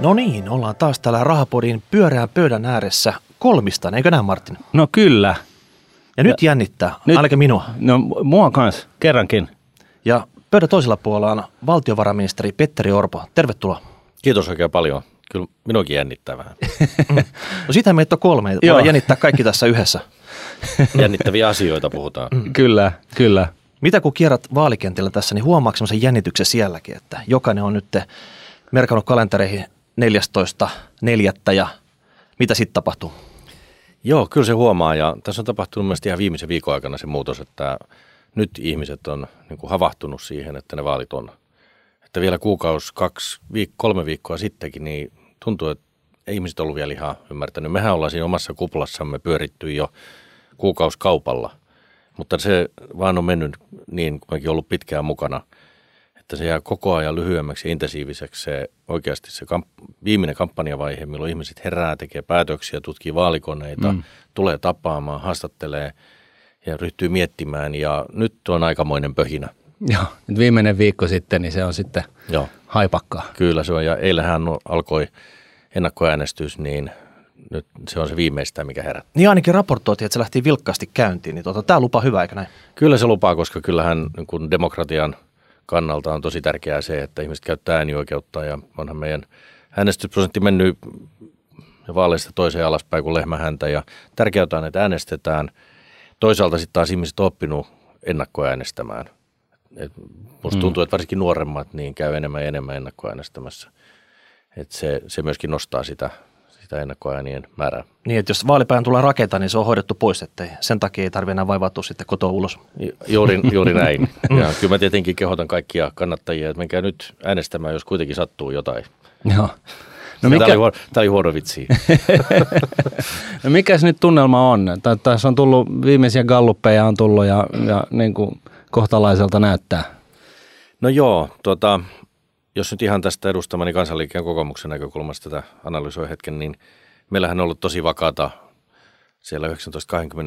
No niin, ollaan taas täällä Rahapodin pyöreän pöydän ääressä kolmistaan, eikö näin Martin? No kyllä. Ja nyt jännittää, Nyt- ainakin minua. No mua kans, kerrankin. Ja pöydän toisella puolella on valtiovarainministeri Petteri Orpo. Tervetuloa. Kiitos oikein paljon. Kyllä minuakin jännittää vähän. No siitä meitä on kolme, Joo. voidaan jännittää kaikki tässä yhdessä. Jännittäviä asioita puhutaan. Kyllä, kyllä. Mitä kun kierrät vaalikentillä tässä, niin huomaatko semmoisen jännityksen sielläkin, että jokainen on nyt merkannut kalentereihin 14.4. ja mitä sitten tapahtuu? Joo, kyllä se huomaa ja tässä on tapahtunut mielestäni ihan viimeisen viikon aikana se muutos, että nyt ihmiset on niin kuin havahtunut siihen, että ne vaalit on. Että vielä kuukausi, kaksi, viik- kolme viikkoa sittenkin, niin tuntuu, että ei ihmiset ollut vielä ihan ymmärtänyt. Mehän ollaan siinä omassa kuplassamme pyöritty jo kuukauskaupalla, mutta se vaan on mennyt niin, kun ollut pitkään mukana, että se jää koko ajan lyhyemmäksi ja intensiiviseksi se oikeasti se kamp- viimeinen kampanjavaihe, milloin ihmiset herää, tekee päätöksiä, tutkii vaalikoneita, mm. tulee tapaamaan, haastattelee ja ryhtyy miettimään ja nyt on aikamoinen pöhinä. Joo, nyt viimeinen viikko sitten, niin se on sitten Joo, haipakkaa. kyllä se on ja eilähän alkoi ennakkoäänestys, niin nyt se on se viimeistä, mikä herättää. Niin ainakin raportoitiin, että se lähti vilkkaasti käyntiin, niin tota, tämä lupa hyvä, eikö näin? Kyllä se lupaa, koska kyllähän niin kuin demokratian kannalta on tosi tärkeää se, että ihmiset käyttää äänioikeutta ja onhan meidän äänestysprosentti mennyt vaaleista toiseen alaspäin kuin lehmähäntä ja tärkeää on, että äänestetään. Toisaalta sitten taas ihmiset on oppinut ennakkoäänestämään. Et musta tuntuu, että varsinkin nuoremmat niin käy enemmän ja enemmän ennakkoäänestämässä. Et se, se myöskin nostaa sitä, sitä ennakkoäänien määrää. Niin, että jos vaalipäivän tulee rakentaa, niin se on hoidettu pois, että sen takia ei tarvitse enää vaivautua sitten kotoa ulos. Ju- Juuri, juuri näin. Ja kyllä mä tietenkin kehotan kaikkia kannattajia, että menkää nyt äänestämään, jos kuitenkin sattuu jotain. Joo. No No mikä? Tämä, oli huono, tämä oli huono vitsi. no mikä se nyt tunnelma on? Tä- Tässä on tullut, viimeisiä galluppeja on tullut ja, ja niin kuin kohtalaiselta näyttää. No joo, tota, jos nyt ihan tästä edustamani kansanliikkeen kokoomuksen näkökulmasta tätä analysoi hetken, niin meillähän on ollut tosi vakaata siellä 19-20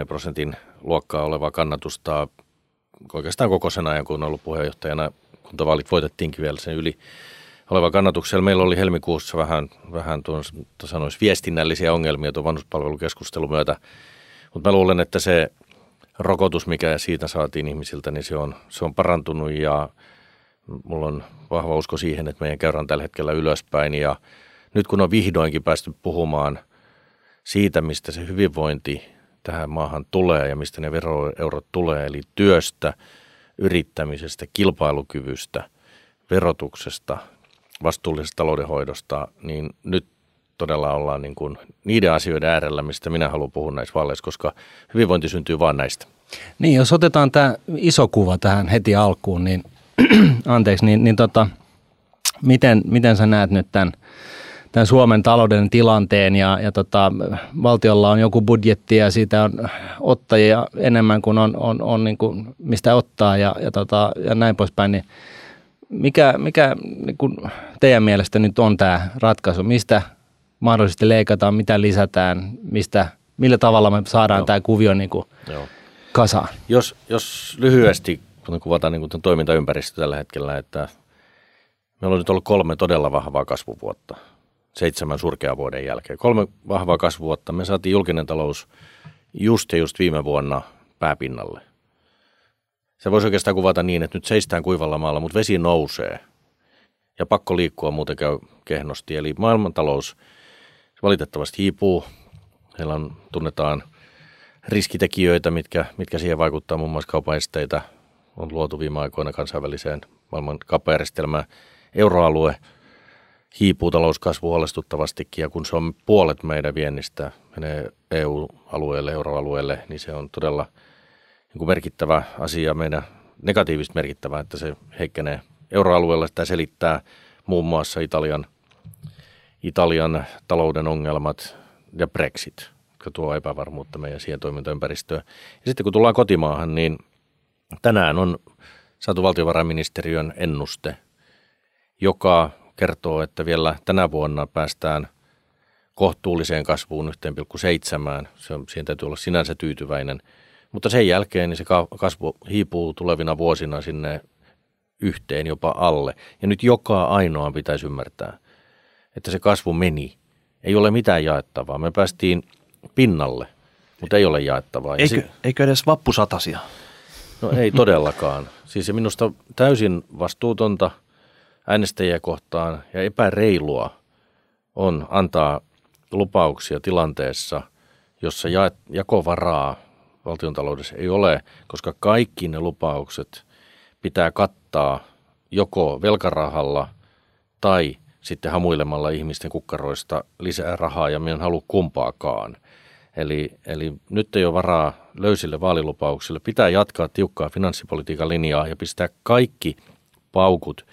prosentin luokkaa olevaa kannatusta oikeastaan koko sen ajan, kun on ollut puheenjohtajana, kuntavaalit voitettiinkin vielä sen yli oleva kannatuksella. Meillä oli helmikuussa vähän, vähän tuon sanoisi viestinnällisiä ongelmia tuon vanhuspalvelukeskustelun myötä, mutta mä luulen, että se rokotus, mikä siitä saatiin ihmisiltä, niin se on, se on parantunut ja mulla on vahva usko siihen, että meidän käyrä tällä hetkellä ylöspäin ja nyt kun on vihdoinkin päästy puhumaan siitä, mistä se hyvinvointi tähän maahan tulee ja mistä ne veroeurot tulee, eli työstä, yrittämisestä, kilpailukyvystä, verotuksesta, vastuullisesta taloudenhoidosta, niin nyt todella ollaan niin kuin niiden asioiden äärellä, mistä minä haluan puhua näissä vaaleissa, koska hyvinvointi syntyy vain näistä. Niin, jos otetaan tämä iso kuva tähän heti alkuun, niin anteeksi, niin, niin tota, miten, miten sä näet nyt tämän, tämän Suomen talouden tilanteen ja, ja tota, valtiolla on joku budjetti ja siitä on ottajia enemmän kuin on, on, on niin kuin mistä ottaa ja, ja, tota, ja näin poispäin, niin mikä, mikä niin kuin teidän mielestä nyt on tämä ratkaisu? Mistä mahdollisesti leikataan, mitä lisätään, mistä, millä tavalla me saadaan Joo. tämä kuvio niin kuin Joo. kasaan? Jos, jos lyhyesti, kun kuvataan niin kuin toimintaympäristö tällä hetkellä, että meillä on nyt ollut kolme todella vahvaa kasvuvuotta seitsemän surkean vuoden jälkeen. Kolme vahvaa kasvuvuotta. Me saatiin julkinen talous just ja just viime vuonna pääpinnalle. Se voisi oikeastaan kuvata niin, että nyt seistään kuivalla maalla, mutta vesi nousee. Ja pakko liikkua muuten käy kehnosti. Eli maailmantalous valitettavasti hiipuu. Meillä on, tunnetaan riskitekijöitä, mitkä, mitkä siihen vaikuttaa, muun muassa kaupan esteitä on luotu viime aikoina kansainväliseen maailman kauppajärjestelmään. Euroalue hiipuu talouskasvu huolestuttavastikin ja kun se on puolet meidän viennistä menee EU-alueelle, euroalueelle, niin se on todella niin merkittävä asia meidän negatiivisesti merkittävä, että se heikkenee euroalueella. Sitä selittää muun muassa Italian, Italian talouden ongelmat ja Brexit, jotka tuo epävarmuutta meidän siihen toimintaympäristöön. Ja sitten kun tullaan kotimaahan, niin tänään on saatu valtiovarainministeriön ennuste, joka kertoo, että vielä tänä vuonna päästään kohtuulliseen kasvuun 1,7. Se on, siihen täytyy olla sinänsä tyytyväinen. Mutta sen jälkeen niin se kasvu hiipuu tulevina vuosina sinne yhteen jopa alle. Ja nyt joka ainoa pitäisi ymmärtää, että se kasvu meni. Ei ole mitään jaettavaa. Me päästiin pinnalle, mutta ei ole jaettavaa. Eikö, si- eikö edes vappusatasia? No ei todellakaan. Siis se minusta täysin vastuutonta äänestäjiä kohtaan ja epäreilua on antaa lupauksia tilanteessa, jossa jakovaraa valtiontaloudessa ei ole, koska kaikki ne lupaukset pitää kattaa joko velkarahalla tai sitten hamuilemalla ihmisten kukkaroista lisää rahaa ja minä en halua kumpaakaan. Eli, eli nyt ei ole varaa löysille vaalilupauksille. Pitää jatkaa tiukkaa finanssipolitiikan linjaa ja pistää kaikki paukut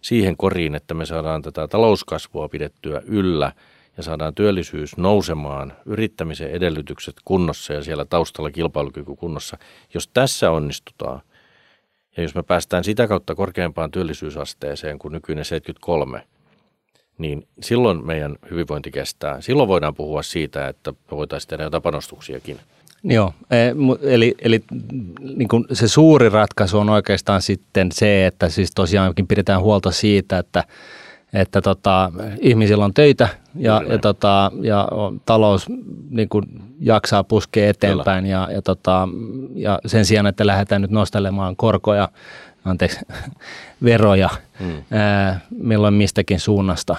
siihen koriin, että me saadaan tätä talouskasvua pidettyä yllä ja saadaan työllisyys nousemaan, yrittämisen edellytykset kunnossa ja siellä taustalla kilpailukyky kunnossa. Jos tässä onnistutaan ja jos me päästään sitä kautta korkeampaan työllisyysasteeseen kuin nykyinen 73, niin silloin meidän hyvinvointi kestää. Silloin voidaan puhua siitä, että me voitaisiin tehdä jotain panostuksiakin. Joo, e, eli, eli niin kuin se suuri ratkaisu on oikeastaan sitten se, että siis tosiaankin pidetään huolta siitä, että, että tota, ihmisillä on töitä ja, ja, tota, ja talous niin kuin jaksaa puskea eteenpäin ja, ja, tota, ja sen sijaan, että lähdetään nyt nostelemaan korkoja, anteeksi, veroja hmm. ää, milloin mistäkin suunnasta.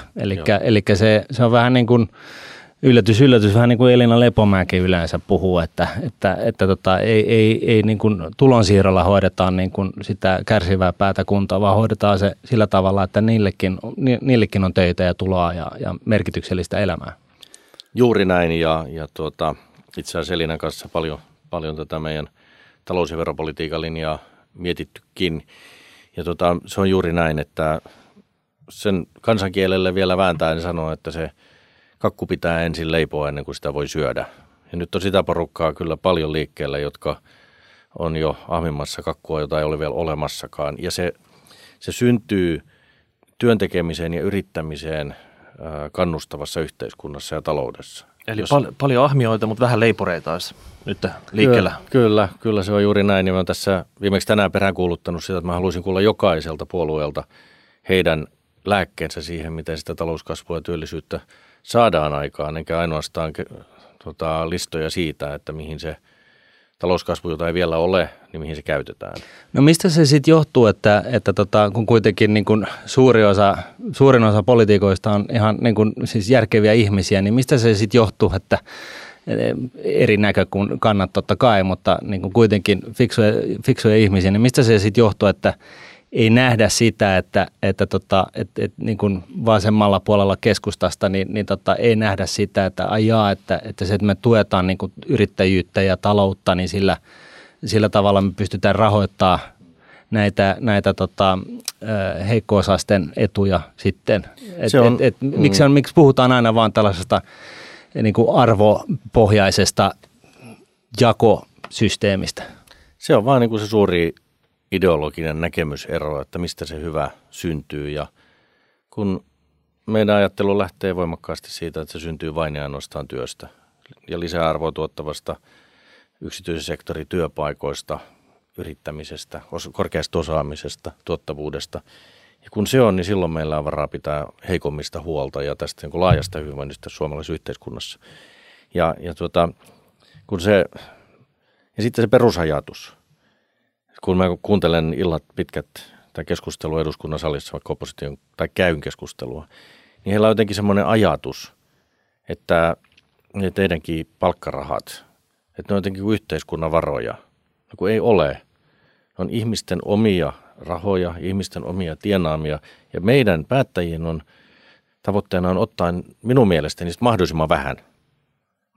Eli se, se on vähän niin kuin – yllätys, yllätys, vähän niin kuin Elina Lepomäki yleensä puhuu, että, että, että tota, ei, ei, ei niin kuin tulonsiirrolla hoidetaan niin kuin sitä kärsivää päätä kuntoa, vaan hoidetaan se sillä tavalla, että niillekin, niillekin on töitä ja tuloa ja, ja merkityksellistä elämää. Juuri näin ja, ja tuota, itse asiassa Elinan kanssa paljon, paljon tätä meidän talous- ja veropolitiikan linjaa mietittykin. Ja tuota, se on juuri näin, että sen kansankielelle vielä vääntäen sanoo, että se – kakku pitää ensin leipoa ennen kuin sitä voi syödä. Ja nyt on sitä porukkaa kyllä paljon liikkeellä, jotka on jo ahmimassa kakkua, jota ei ole vielä olemassakaan. Ja se, se syntyy työntekemiseen ja yrittämiseen kannustavassa yhteiskunnassa ja taloudessa. Eli Jos... pal- paljon ahmioita, mutta vähän leiporeita olisi nyt liikkeellä. Kyllä, kyllä, kyllä se on juuri näin. Ja mä olen tässä viimeksi tänään peräänkuuluttanut sitä, että mä haluaisin kuulla jokaiselta puolueelta heidän lääkkeensä siihen, miten sitä talouskasvua ja työllisyyttä saadaan aikaan, enkä ainoastaan tota, listoja siitä, että mihin se talouskasvu, jota ei vielä ole, niin mihin se käytetään. No mistä se sitten johtuu, että, että tota, kun kuitenkin niin kun suuri osa, suurin osa politiikoista on ihan niin kun, siis järkeviä ihmisiä, niin mistä se sitten johtuu, että eri näkökannat totta kai, mutta niin kuitenkin fiksuja, fiksuja ihmisiä, niin mistä se sitten johtuu, että ei nähdä sitä, että, että, tota, että, että niin kuin vasemmalla puolella keskustasta niin, niin tota, ei nähdä sitä, että ajaa, että, että se, että me tuetaan niin kuin yrittäjyyttä ja taloutta, niin sillä, sillä tavalla me pystytään rahoittamaan näitä, näitä tota, heikko-osaisten etuja sitten. Et, on, et, et, mm. miksi, on, miksi puhutaan aina vaan tällaisesta niin kuin arvopohjaisesta jakosysteemistä? Se on vaan niin kuin se suuri ideologinen näkemysero, että mistä se hyvä syntyy. Ja kun meidän ajattelu lähtee voimakkaasti siitä, että se syntyy vain ja ainoastaan työstä ja lisäarvoa tuottavasta yksityisen sektorin työpaikoista, yrittämisestä, korkeasta osaamisesta, tuottavuudesta. Ja kun se on, niin silloin meillä on varaa pitää heikommista huolta ja tästä niin laajasta hyvinvoinnista suomalaisessa yhteiskunnassa. Ja, ja, tuota, kun se, ja sitten se perusajatus – kun mä kuuntelen illat pitkät tai keskustelua eduskunnan salissa, vaikka opposition, tai käyn keskustelua, niin heillä on jotenkin semmoinen ajatus, että ne teidänkin palkkarahat, että ne on jotenkin yhteiskunnan varoja. No kun ei ole. Ne on ihmisten omia rahoja, ihmisten omia tienaamia, ja meidän päättäjien on tavoitteena on ottaa minun mielestäni mahdollisimman vähän –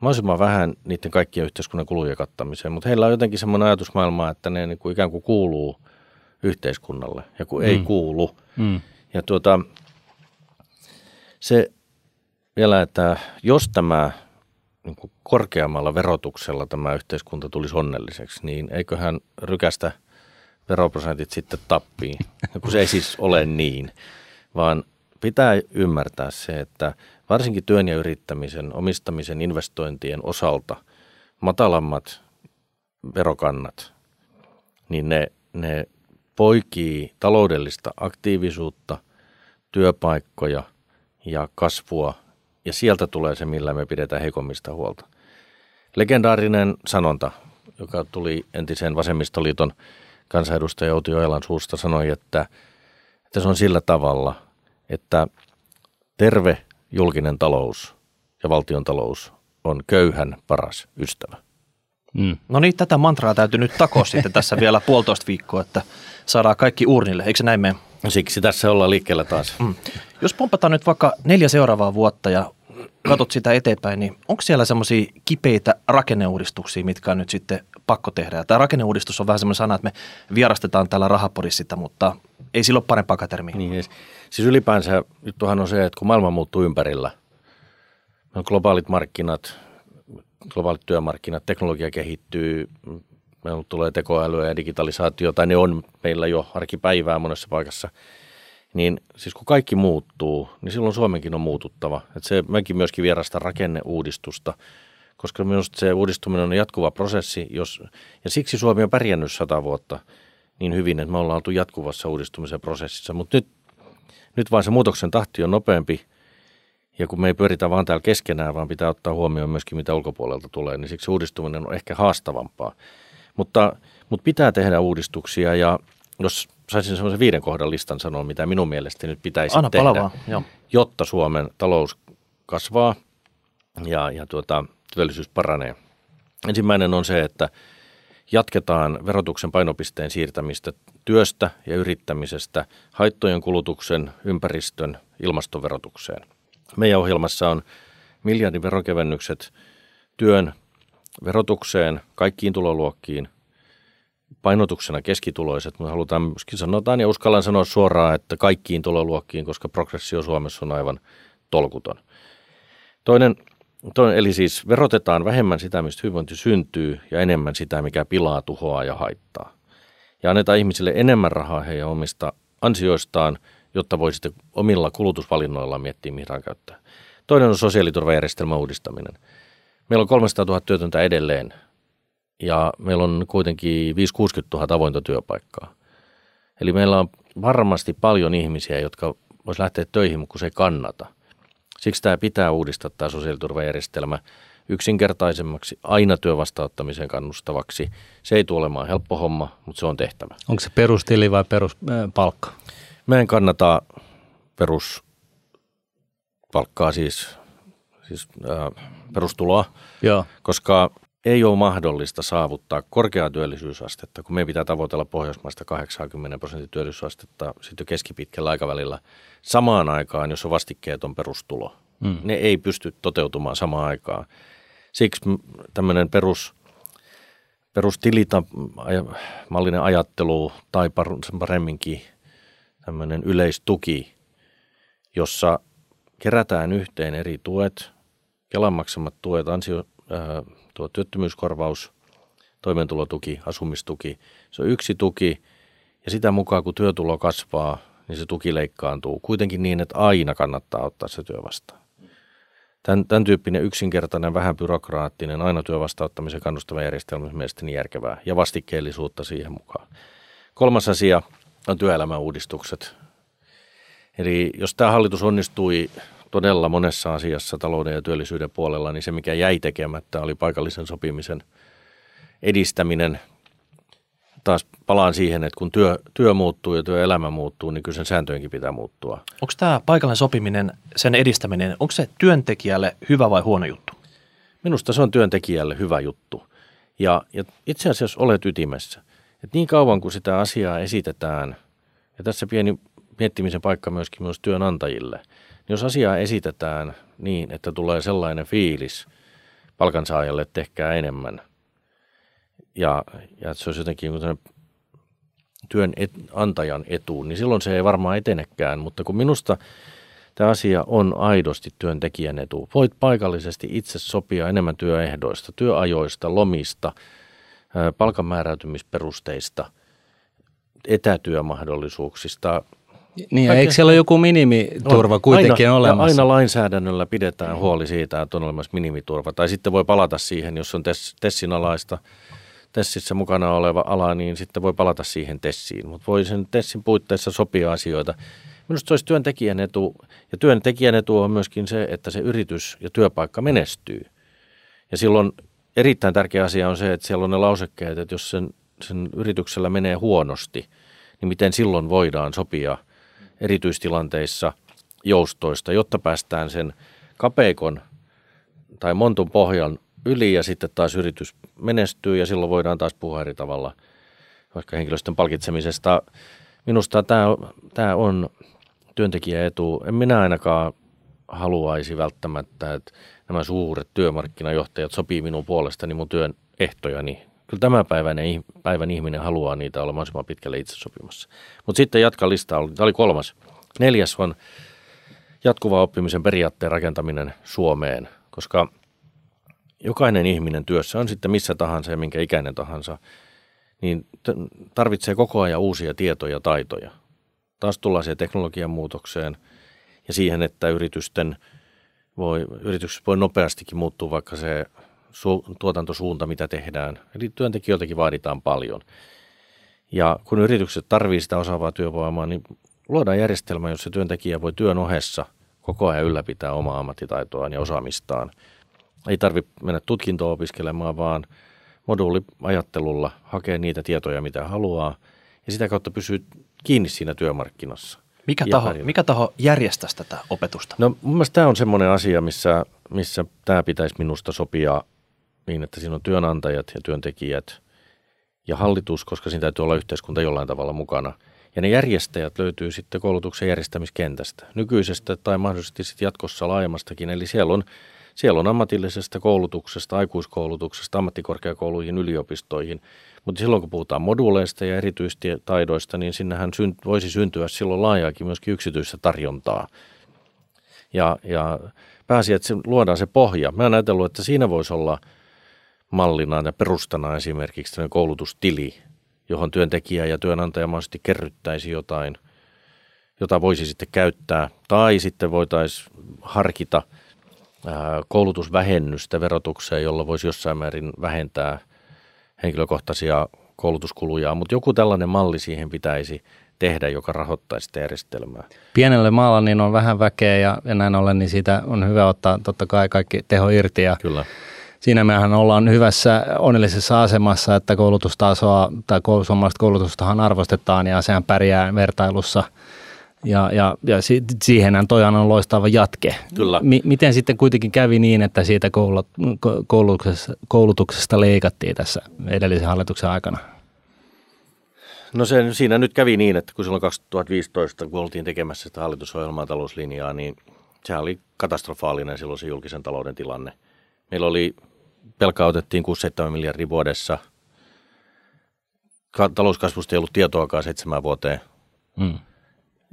mahdollisimman vähän niiden kaikkien yhteiskunnan kulujen kattamiseen, mutta heillä on jotenkin semmoinen ajatusmaailma, että ne niin kuin ikään kuin kuuluu yhteiskunnalle ja kun mm. ei kuulu. Mm. Ja tuota, se vielä, että jos tämä niin kuin korkeammalla verotuksella tämä yhteiskunta tulisi onnelliseksi, niin eiköhän rykästä veroprosentit sitten tappiin, kun se ei siis ole niin, vaan pitää ymmärtää se, että varsinkin työn ja yrittämisen, omistamisen, investointien osalta matalammat verokannat, niin ne, ne poikii taloudellista aktiivisuutta, työpaikkoja ja kasvua, ja sieltä tulee se, millä me pidetään heikommista huolta. Legendaarinen sanonta, joka tuli entisen vasemmistoliiton kansanedustaja Outi Ojalan suusta, sanoi, että, että se on sillä tavalla, että terve julkinen talous ja valtion talous on köyhän paras ystävä. Mm. No niin, tätä mantraa täytyy nyt takoa sitten tässä vielä puolitoista viikkoa, että saadaan kaikki urnille, eikö se näin mene? Siksi tässä ollaan liikkeellä taas. Mm. Jos pompataan nyt vaikka neljä seuraavaa vuotta ja katsot sitä eteenpäin, niin onko siellä semmoisia kipeitä rakenneuudistuksia, mitkä on nyt sitten pakko tehdä? Ja tämä rakenneuudistus on vähän semmoinen sana, että me vierastetaan täällä rahaporissa sitä, mutta ei sillä ole parempaa termiä. Niin, siis ylipäänsä juttuhan on se, että kun maailma muuttuu ympärillä, on globaalit markkinat, globaalit työmarkkinat, teknologia kehittyy, meillä tulee tekoälyä ja digitalisaatio, tai ne on meillä jo arkipäivää monessa paikassa, niin siis kun kaikki muuttuu, niin silloin Suomenkin on muututtava. Että se, mekin myöskin vierasta rakenneuudistusta, koska minusta se uudistuminen on jatkuva prosessi, jos, ja siksi Suomi on pärjännyt sata vuotta niin hyvin, että me ollaan oltu jatkuvassa uudistumisen prosessissa. Mutta nyt, nyt vaan se muutoksen tahti on nopeampi, ja kun me ei pyöritä vaan täällä keskenään, vaan pitää ottaa huomioon myöskin, mitä ulkopuolelta tulee, niin siksi uudistuminen on ehkä haastavampaa. Mutta, mutta pitää tehdä uudistuksia ja jos saisin semmoisen viiden kohdan listan sanoa, mitä minun mielestäni nyt pitäisi Anna tehdä, palavaa, jotta Suomen talous kasvaa ja, ja tuota, työllisyys paranee. Ensimmäinen on se, että jatketaan verotuksen painopisteen siirtämistä työstä ja yrittämisestä haittojen kulutuksen, ympäristön, ilmastoverotukseen. Meidän ohjelmassa on miljardin verokevennykset työn verotukseen, kaikkiin tuloluokkiin, painotuksena keskituloiset, mutta halutaan myöskin sanotaan ja uskallan sanoa suoraan, että kaikkiin tuloluokkiin, koska progressio Suomessa on aivan tolkuton. Toinen, toinen, eli siis verotetaan vähemmän sitä, mistä hyvinvointi syntyy ja enemmän sitä, mikä pilaa, tuhoaa ja haittaa. Ja annetaan ihmisille enemmän rahaa heidän omista ansioistaan, jotta voi sitten omilla kulutusvalinnoilla miettiä, mihin rahaa käyttää. Toinen on sosiaaliturvajärjestelmän uudistaminen. Meillä on 300 000 työtöntä edelleen ja meillä on kuitenkin 5-60 000 avointa työpaikkaa. Eli meillä on varmasti paljon ihmisiä, jotka vois lähteä töihin, mutta kun se ei kannata. Siksi tämä pitää uudistaa tämä sosiaaliturvajärjestelmä yksinkertaisemmaksi, aina työvastaanottamiseen kannustavaksi. Se ei tule olemaan helppo homma, mutta se on tehtävä. Onko se perustili vai peruspalkka? Mä en kannata peruspalkkaa, siis, siis äh, perustuloa, Joo. koska ei ole mahdollista saavuttaa korkeaa työllisyysastetta, kun me pitää tavoitella Pohjoismaista 80 prosentin työllisyysastetta sitten keskipitkällä aikavälillä samaan aikaan, jos on vastikkeeton perustulo. Mm. Ne ei pysty toteutumaan samaan aikaan. Siksi tämmöinen perus, mallinen ajattelu tai paremminkin tämmöinen yleistuki, jossa kerätään yhteen eri tuet, Kelan maksamat tuet, ansio, ää, tuo työttömyyskorvaus, toimeentulotuki, asumistuki. Se on yksi tuki ja sitä mukaan kun työtulo kasvaa, niin se tuki leikkaantuu. Kuitenkin niin, että aina kannattaa ottaa se työ vastaan. Tämän, tämän tyyppinen yksinkertainen, vähän byrokraattinen, aina työvastaanottamisen kannustava järjestelmä on mielestäni järkevää ja vastikkeellisuutta siihen mukaan. Kolmas asia on työelämän uudistukset. Eli jos tämä hallitus onnistui todella monessa asiassa talouden ja työllisyyden puolella, niin se mikä jäi tekemättä oli paikallisen sopimisen edistäminen. Taas palaan siihen, että kun työ, työ muuttuu ja työelämä muuttuu, niin kyllä sen sääntöjenkin pitää muuttua. Onko tämä paikallinen sopiminen, sen edistäminen, onko se työntekijälle hyvä vai huono juttu? Minusta se on työntekijälle hyvä juttu. Ja, ja itse asiassa olet ytimessä. Et niin kauan kuin sitä asiaa esitetään, ja tässä pieni miettimisen paikka myöskin myös työnantajille – jos asiaa esitetään niin, että tulee sellainen fiilis palkansaajalle, että tehkää enemmän, ja, ja että se olisi jotenkin työn et, antajan etuun, niin silloin se ei varmaan etenekään. Mutta kun minusta tämä asia on aidosti työntekijän etu, voit paikallisesti itse sopia enemmän työehdoista, työajoista, lomista, palkanmääräytymisperusteista, etätyömahdollisuuksista, niin, ja eikö siellä ole joku minimiturva on. kuitenkin aina, olemassa? Aina lainsäädännöllä pidetään huoli siitä, että on olemassa minimiturva. Tai sitten voi palata siihen, jos on tes, Tessin alaista, Tessissä mukana oleva ala, niin sitten voi palata siihen Tessiin. Mutta voi sen Tessin puitteissa sopia asioita. Minusta se olisi työntekijän etu. Ja Ja työntekijän etu on myöskin se, että se yritys ja työpaikka menestyy. Ja silloin erittäin tärkeä asia on se, että siellä on ne lausekkeet, että jos sen, sen yrityksellä menee huonosti, niin miten silloin voidaan sopia erityistilanteissa joustoista, jotta päästään sen kapeikon tai montun pohjan yli ja sitten taas yritys menestyy ja silloin voidaan taas puhua eri tavalla vaikka henkilöstön palkitsemisesta. Minusta tämä, tämä on työntekijäetu. En minä ainakaan haluaisi välttämättä, että nämä suuret työmarkkinajohtajat sopii minun puolestani mun työn ehtojani. Kyllä tämä päivän, päivän ihminen haluaa niitä olla mahdollisimman pitkälle itse sopimassa. Mutta sitten jatka listaa. Tämä oli kolmas. Neljäs on jatkuva oppimisen periaatteen rakentaminen Suomeen, koska jokainen ihminen työssä on sitten missä tahansa ja minkä ikäinen tahansa, niin tarvitsee koko ajan uusia tietoja ja taitoja. Taas tullaan siihen teknologian muutokseen ja siihen, että yritysten voi, yritykset voi nopeastikin muuttua vaikka se su, tuotantosuunta, mitä tehdään. Eli työntekijöiltäkin vaaditaan paljon. Ja kun yritykset tarvitsevat sitä osaavaa työvoimaa, niin luodaan järjestelmä, jossa työntekijä voi työn ohessa koko ajan ylläpitää omaa ammattitaitoaan ja osaamistaan. Ei tarvitse mennä tutkintoa opiskelemaan, vaan moduuliajattelulla hakee niitä tietoja, mitä haluaa, ja sitä kautta pysyy kiinni siinä työmarkkinassa. Mikä taho, mikä taho järjestäisi tätä opetusta? No mun mielestä tämä on semmoinen asia, missä, missä tämä pitäisi minusta sopia niin, että siinä on työnantajat ja työntekijät ja hallitus, koska siinä täytyy olla yhteiskunta jollain tavalla mukana – ja ne järjestäjät löytyy sitten koulutuksen järjestämiskentästä, nykyisestä tai mahdollisesti sitten jatkossa laajemmastakin. Eli siellä on, siellä on ammatillisesta koulutuksesta, aikuiskoulutuksesta, ammattikorkeakouluihin, yliopistoihin. Mutta silloin kun puhutaan moduuleista ja erityistaidoista, niin sinnehän synt, voisi syntyä silloin laajaakin myöskin yksityistä tarjontaa. Ja, ja pääasia, että luodaan se pohja. Mä oon ajatellut, että siinä voisi olla mallina ja perustana esimerkiksi koulutustili, johon työntekijä ja työnantaja mahdollisesti kerryttäisi jotain, jota voisi sitten käyttää. Tai sitten voitaisiin harkita koulutusvähennystä verotukseen, jolla voisi jossain määrin vähentää henkilökohtaisia koulutuskuluja, mutta joku tällainen malli siihen pitäisi tehdä, joka rahoittaisi sitä järjestelmää. Pienelle maalla niin on vähän väkeä ja, ja näin ollen, niin siitä on hyvä ottaa totta kai kaikki teho irti. Ja Kyllä siinä mehän ollaan hyvässä onnellisessa asemassa, että koulutustasoa tai suomalaista koulutustahan arvostetaan ja sehän pärjää vertailussa. Ja, ja, ja siihenhän toihan on loistava jatke. Kyllä. M- miten sitten kuitenkin kävi niin, että siitä koulutuksesta, koulutuksesta leikattiin tässä edellisen hallituksen aikana? No se, siinä nyt kävi niin, että kun silloin 2015, kun oltiin tekemässä sitä hallitusohjelmaa talouslinjaa, niin sehän oli katastrofaalinen silloin se julkisen talouden tilanne. Meillä oli velkaa otettiin 6-7 miljardia vuodessa. Talouskasvusta ei ollut tietoakaan seitsemän vuoteen. Mm.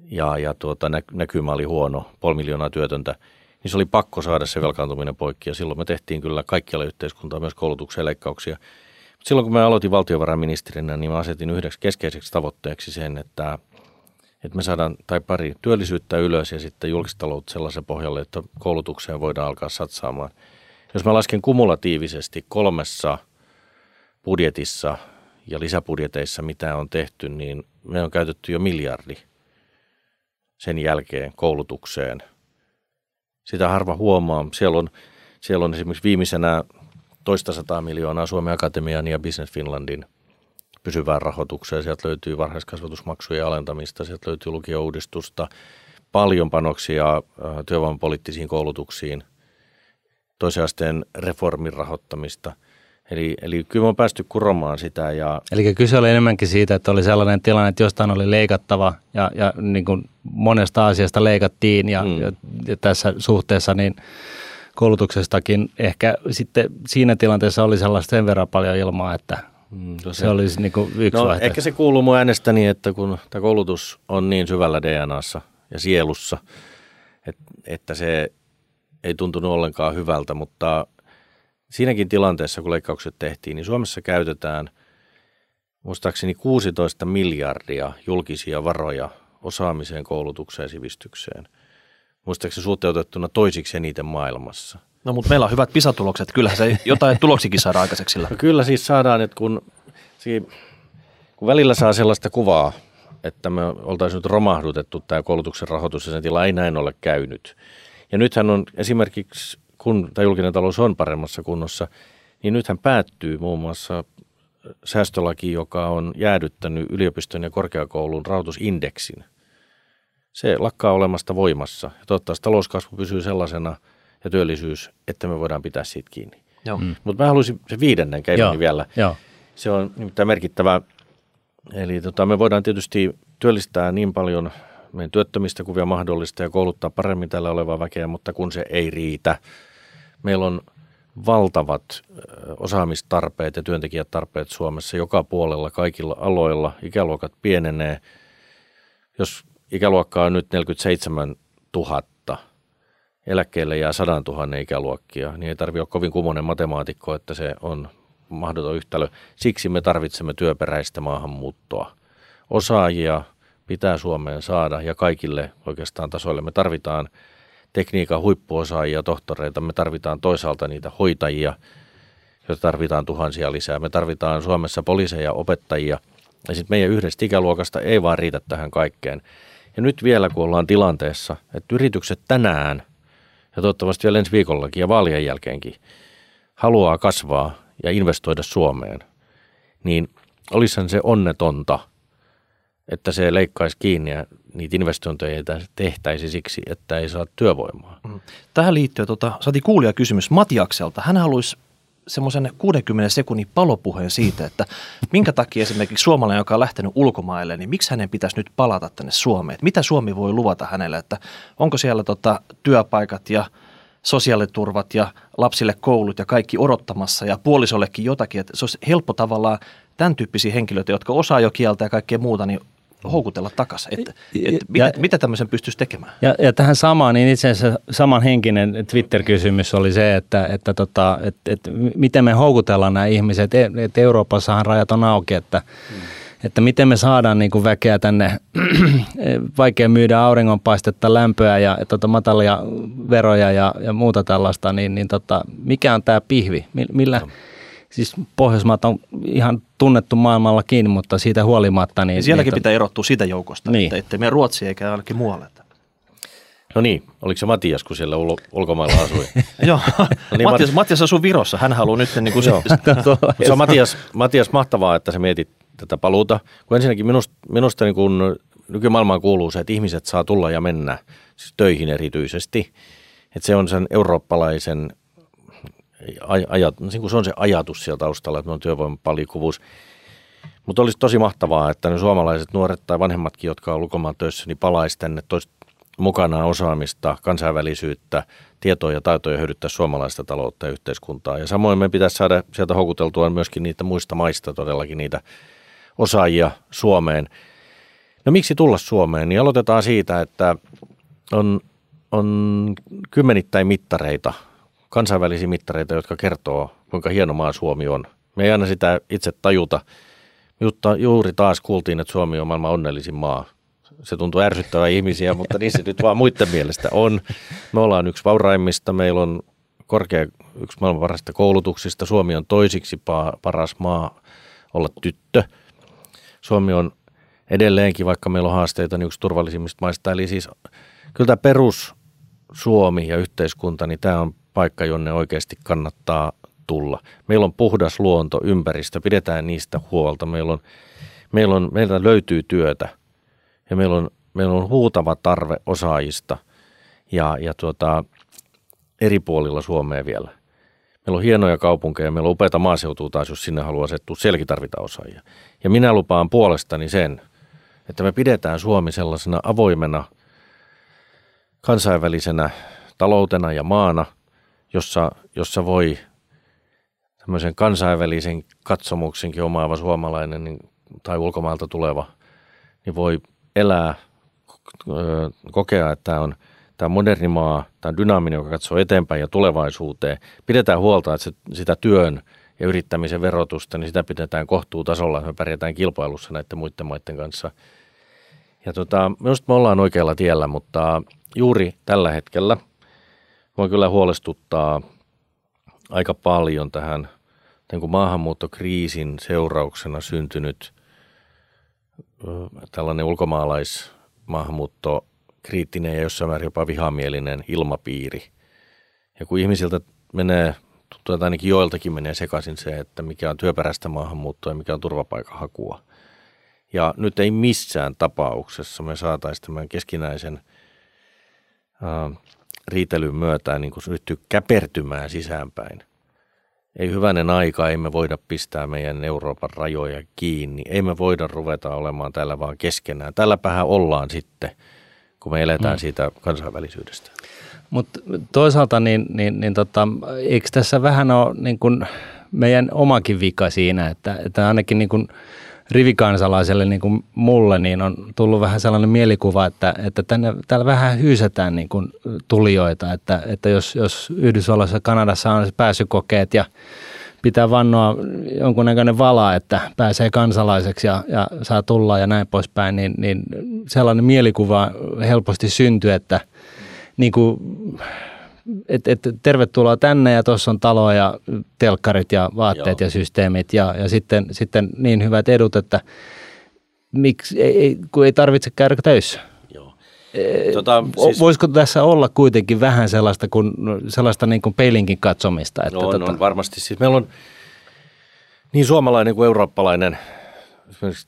Ja, ja tuota, nä, näkymä oli huono, puoli miljoonaa työtöntä. Niin se oli pakko saada se velkaantuminen poikki. Ja silloin me tehtiin kyllä kaikkialla yhteiskuntaa, myös koulutuksen leikkauksia. Mutta silloin kun mä aloitin valtiovarainministerinä, niin mä asetin yhdeksi keskeiseksi tavoitteeksi sen, että, että me saadaan tai pari työllisyyttä ylös ja sitten julkistaloutta sellaisen pohjalle, että koulutukseen voidaan alkaa satsaamaan – jos mä lasken kumulatiivisesti kolmessa budjetissa ja lisäbudjeteissa, mitä on tehty, niin me on käytetty jo miljardi sen jälkeen koulutukseen. Sitä harva huomaa. Siellä on, siellä on esimerkiksi viimeisenä toista sataa miljoonaa Suomen Akatemian ja Business Finlandin pysyvään rahoitukseen. Sieltä löytyy varhaiskasvatusmaksujen alentamista, sieltä löytyy lukiouudistusta, paljon panoksia työvoimapoliittisiin koulutuksiin – toisen asteen reformin rahoittamista. Eli, eli kyllä on päästy kuromaan sitä. Ja... Eli kyse oli enemmänkin siitä, että oli sellainen tilanne, että jostain oli leikattava ja, ja niin kuin monesta asiasta leikattiin ja, mm. ja, ja tässä suhteessa niin koulutuksestakin ehkä sitten siinä tilanteessa oli sellaista sen verran paljon ilmaa, että mm, se, se olisi niin kuin yksi no, vaihtoehto. Ehkä se kuuluu mun äänestäni, että kun tämä koulutus on niin syvällä DNAssa ja sielussa, että, että se ei tuntunut ollenkaan hyvältä, mutta siinäkin tilanteessa, kun leikkaukset tehtiin, niin Suomessa käytetään muistaakseni 16 miljardia julkisia varoja osaamiseen, koulutukseen ja sivistykseen. Muistaakseni suhteutettuna toisiksi eniten maailmassa. No mutta meillä on hyvät pisatulokset, kyllähän se jotain tuloksikin saadaan aikaiseksi sillä. No kyllä siis saadaan, että kun, kun välillä saa sellaista kuvaa että me oltaisiin nyt romahdutettu tämä koulutuksen rahoitus ja sen tila ei näin ole käynyt. Ja nythän on esimerkiksi, kun tämä julkinen talous on paremmassa kunnossa, niin nythän päättyy muun muassa säästölaki, joka on jäädyttänyt yliopiston ja korkeakoulun rahoitusindeksin. Se lakkaa olemasta voimassa. Ja toivottavasti talouskasvu pysyy sellaisena ja työllisyys, että me voidaan pitää siitä kiinni. Mm. Mutta mä haluaisin se viidennen keinon vielä. Joo. Se on nimittäin merkittävä. Eli tota, me voidaan tietysti työllistää niin paljon meidän työttömistä vielä mahdollista ja kouluttaa paremmin tällä olevaa väkeä, mutta kun se ei riitä. Meillä on valtavat osaamistarpeet ja työntekijätarpeet Suomessa joka puolella, kaikilla aloilla. Ikäluokat pienenee. Jos ikäluokka on nyt 47 000, eläkkeelle jää 100 000 ikäluokkia, niin ei tarvitse olla kovin kummonen matemaatikko, että se on mahdoton yhtälö. Siksi me tarvitsemme työperäistä maahanmuuttoa. Osaajia pitää Suomeen saada ja kaikille oikeastaan tasoille. Me tarvitaan tekniikan huippuosaajia, tohtoreita, me tarvitaan toisaalta niitä hoitajia, joita tarvitaan tuhansia lisää. Me tarvitaan Suomessa poliiseja, opettajia ja sitten meidän yhdestä ikäluokasta ei vaan riitä tähän kaikkeen. Ja nyt vielä kun ollaan tilanteessa, että yritykset tänään ja toivottavasti vielä ensi viikollakin ja vaalien jälkeenkin haluaa kasvaa ja investoida Suomeen, niin olisihan se onnetonta, että se leikkaisi kiinni ja niitä investointeja ei tehtäisi siksi, että ei saa työvoimaa. Mm. Tähän liittyen tota, saatiin kuulija kysymys Matiakselta. Hän haluaisi semmoisen 60 sekunnin palopuheen siitä, että minkä takia esimerkiksi suomalainen, joka on lähtenyt ulkomaille, niin miksi hänen pitäisi nyt palata tänne Suomeen? Että mitä Suomi voi luvata hänelle, että onko siellä tota työpaikat ja sosiaaliturvat ja lapsille koulut ja kaikki odottamassa ja puolisollekin jotakin, että se olisi helppo tavallaan tämän tyyppisiä henkilöitä, jotka osaa jo kieltä ja kaikkea muuta, niin houkutella takaisin. Että, että mitä, ja, mitä tämmöisen pystyisi tekemään? Ja, ja tähän samaan, niin itse asiassa samanhenkinen Twitter-kysymys oli se, että, että, tota, että, että miten me houkutellaan nämä ihmiset. Että Euroopassahan rajat on auki, että, hmm. että miten me saadaan niin kuin väkeä tänne, vaikea myydä auringonpaistetta, lämpöä ja, tota, matalia veroja ja, ja muuta tällaista, niin, niin tota, mikä on tämä pihvi? Millä, siis Pohjoismaat on ihan tunnettu maailmallakin, mutta siitä huolimatta. Niin, ja sielläkin niin, pitää erottua siitä joukosta, niin. että ettei meidän Ruotsi eikä ainakin muualle. No niin, oliko se Matias, kun siellä ul- ulkomailla asui? Joo, no niin, Matias, Mat- Matias asuu Virossa, hän haluaa nyt niin kuin se. se on Matias, Matias mahtavaa, että sä mietit tätä paluuta, kun ensinnäkin minusta, minusta niin kun nykymaailmaan kuuluu se, että ihmiset saa tulla ja mennä, siis töihin erityisesti. Että se on sen eurooppalaisen ajat, niin kuin se on se ajatus siellä taustalla, että on työvoimapalikuvuus. Mutta olisi tosi mahtavaa, että ne suomalaiset nuoret tai vanhemmatkin, jotka on ulkomaan töissä, niin palaisi tänne, mukana osaamista, kansainvälisyyttä, tietoja ja taitoja hyödyttää suomalaista taloutta ja yhteiskuntaa. Ja samoin me pitäisi saada sieltä houkuteltua myöskin niitä muista maista todellakin niitä osaajia Suomeen. No miksi tulla Suomeen? Niin aloitetaan siitä, että on, on kymmenittäin mittareita – kansainvälisiä mittareita, jotka kertoo, kuinka hieno maa Suomi on. Me ei aina sitä itse tajuta. Mutta juuri taas kuultiin, että Suomi on maailman onnellisin maa. Se tuntuu ärsyttävää ihmisiä, mutta niin se nyt vaan muiden mielestä on. Me ollaan yksi vauraimmista, meillä on korkea, yksi maailman parhaista koulutuksista. Suomi on toisiksi paras maa olla tyttö. Suomi on edelleenkin, vaikka meillä on haasteita, niin yksi turvallisimmista maista. Eli siis kyllä tämä perus Suomi ja yhteiskunta, niin tämä on paikka, jonne oikeasti kannattaa tulla. Meillä on puhdas luonto, ympäristö, pidetään niistä huolta. Meillä, on, meillä, on, meiltä löytyy työtä ja meillä on, meillä on huutava tarve osaajista ja, ja tuota, eri puolilla Suomea vielä. Meillä on hienoja kaupunkeja, meillä on upeita maaseutua taas, jos sinne haluaa asettua, sielläkin tarvitaan osaajia. Ja minä lupaan puolestani sen, että me pidetään Suomi sellaisena avoimena, kansainvälisenä taloutena ja maana – jossa, jossa voi tämmöisen kansainvälisen katsomuksenkin omaava suomalainen niin, tai ulkomailta tuleva, niin voi elää, kokea, että tämä on, tämä moderni maa, tämä on dynaaminen, joka katsoo eteenpäin ja tulevaisuuteen. Pidetään huolta, että sitä työn ja yrittämisen verotusta, niin sitä pidetään kohtuutasolla, että me pärjätään kilpailussa näiden muiden maiden kanssa. Ja tota, minusta me ollaan oikealla tiellä, mutta juuri tällä hetkellä – Mua kyllä huolestuttaa aika paljon tähän niin kuin maahanmuuttokriisin seurauksena syntynyt tällainen ulkomaalaismaahanmuutto kriittinen ja jossain määrin jopa vihamielinen ilmapiiri. Ja kun ihmisiltä menee, tuntuu, että ainakin joiltakin menee sekaisin se, että mikä on työperäistä maahanmuuttoa ja mikä on turvapaikanhakua. Ja nyt ei missään tapauksessa me saataisiin tämän keskinäisen ää, riitelyn myötä niin kuin ryhtyä käpertymään sisäänpäin. Ei hyvänen aika, ei me voida pistää meidän Euroopan rajoja kiinni. Ei me voida ruveta olemaan täällä vaan keskenään. Tälläpähän ollaan sitten, kun me eletään mm. siitä kansainvälisyydestä. Mutta toisaalta, niin, niin, niin tota, eikö tässä vähän ole niin kun meidän omakin vika siinä, että, että ainakin niin kun rivikansalaiselle niin kuin mulle, niin on tullut vähän sellainen mielikuva, että, että tänne, täällä vähän hyysätään niin kuin tulijoita, että, että jos, jos Yhdysvalloissa ja Kanadassa on pääsykokeet ja pitää vannoa jonkunnäköinen vala, että pääsee kansalaiseksi ja, ja saa tulla ja näin poispäin, niin, niin sellainen mielikuva helposti syntyy, että niin kuin että et, tervetuloa tänne ja tuossa on talo ja telkkarit ja vaatteet Joo. ja systeemit ja, ja sitten, sitten niin hyvät edut, että miksi, ei, kun ei tarvitse käydä töissä. Joo. E, tota, siis, Voisiko tässä olla kuitenkin vähän sellaista, kuin, sellaista niin kuin peilinkin katsomista? Että no, tota... on varmasti. Siis meillä on niin suomalainen kuin eurooppalainen esimerkiksi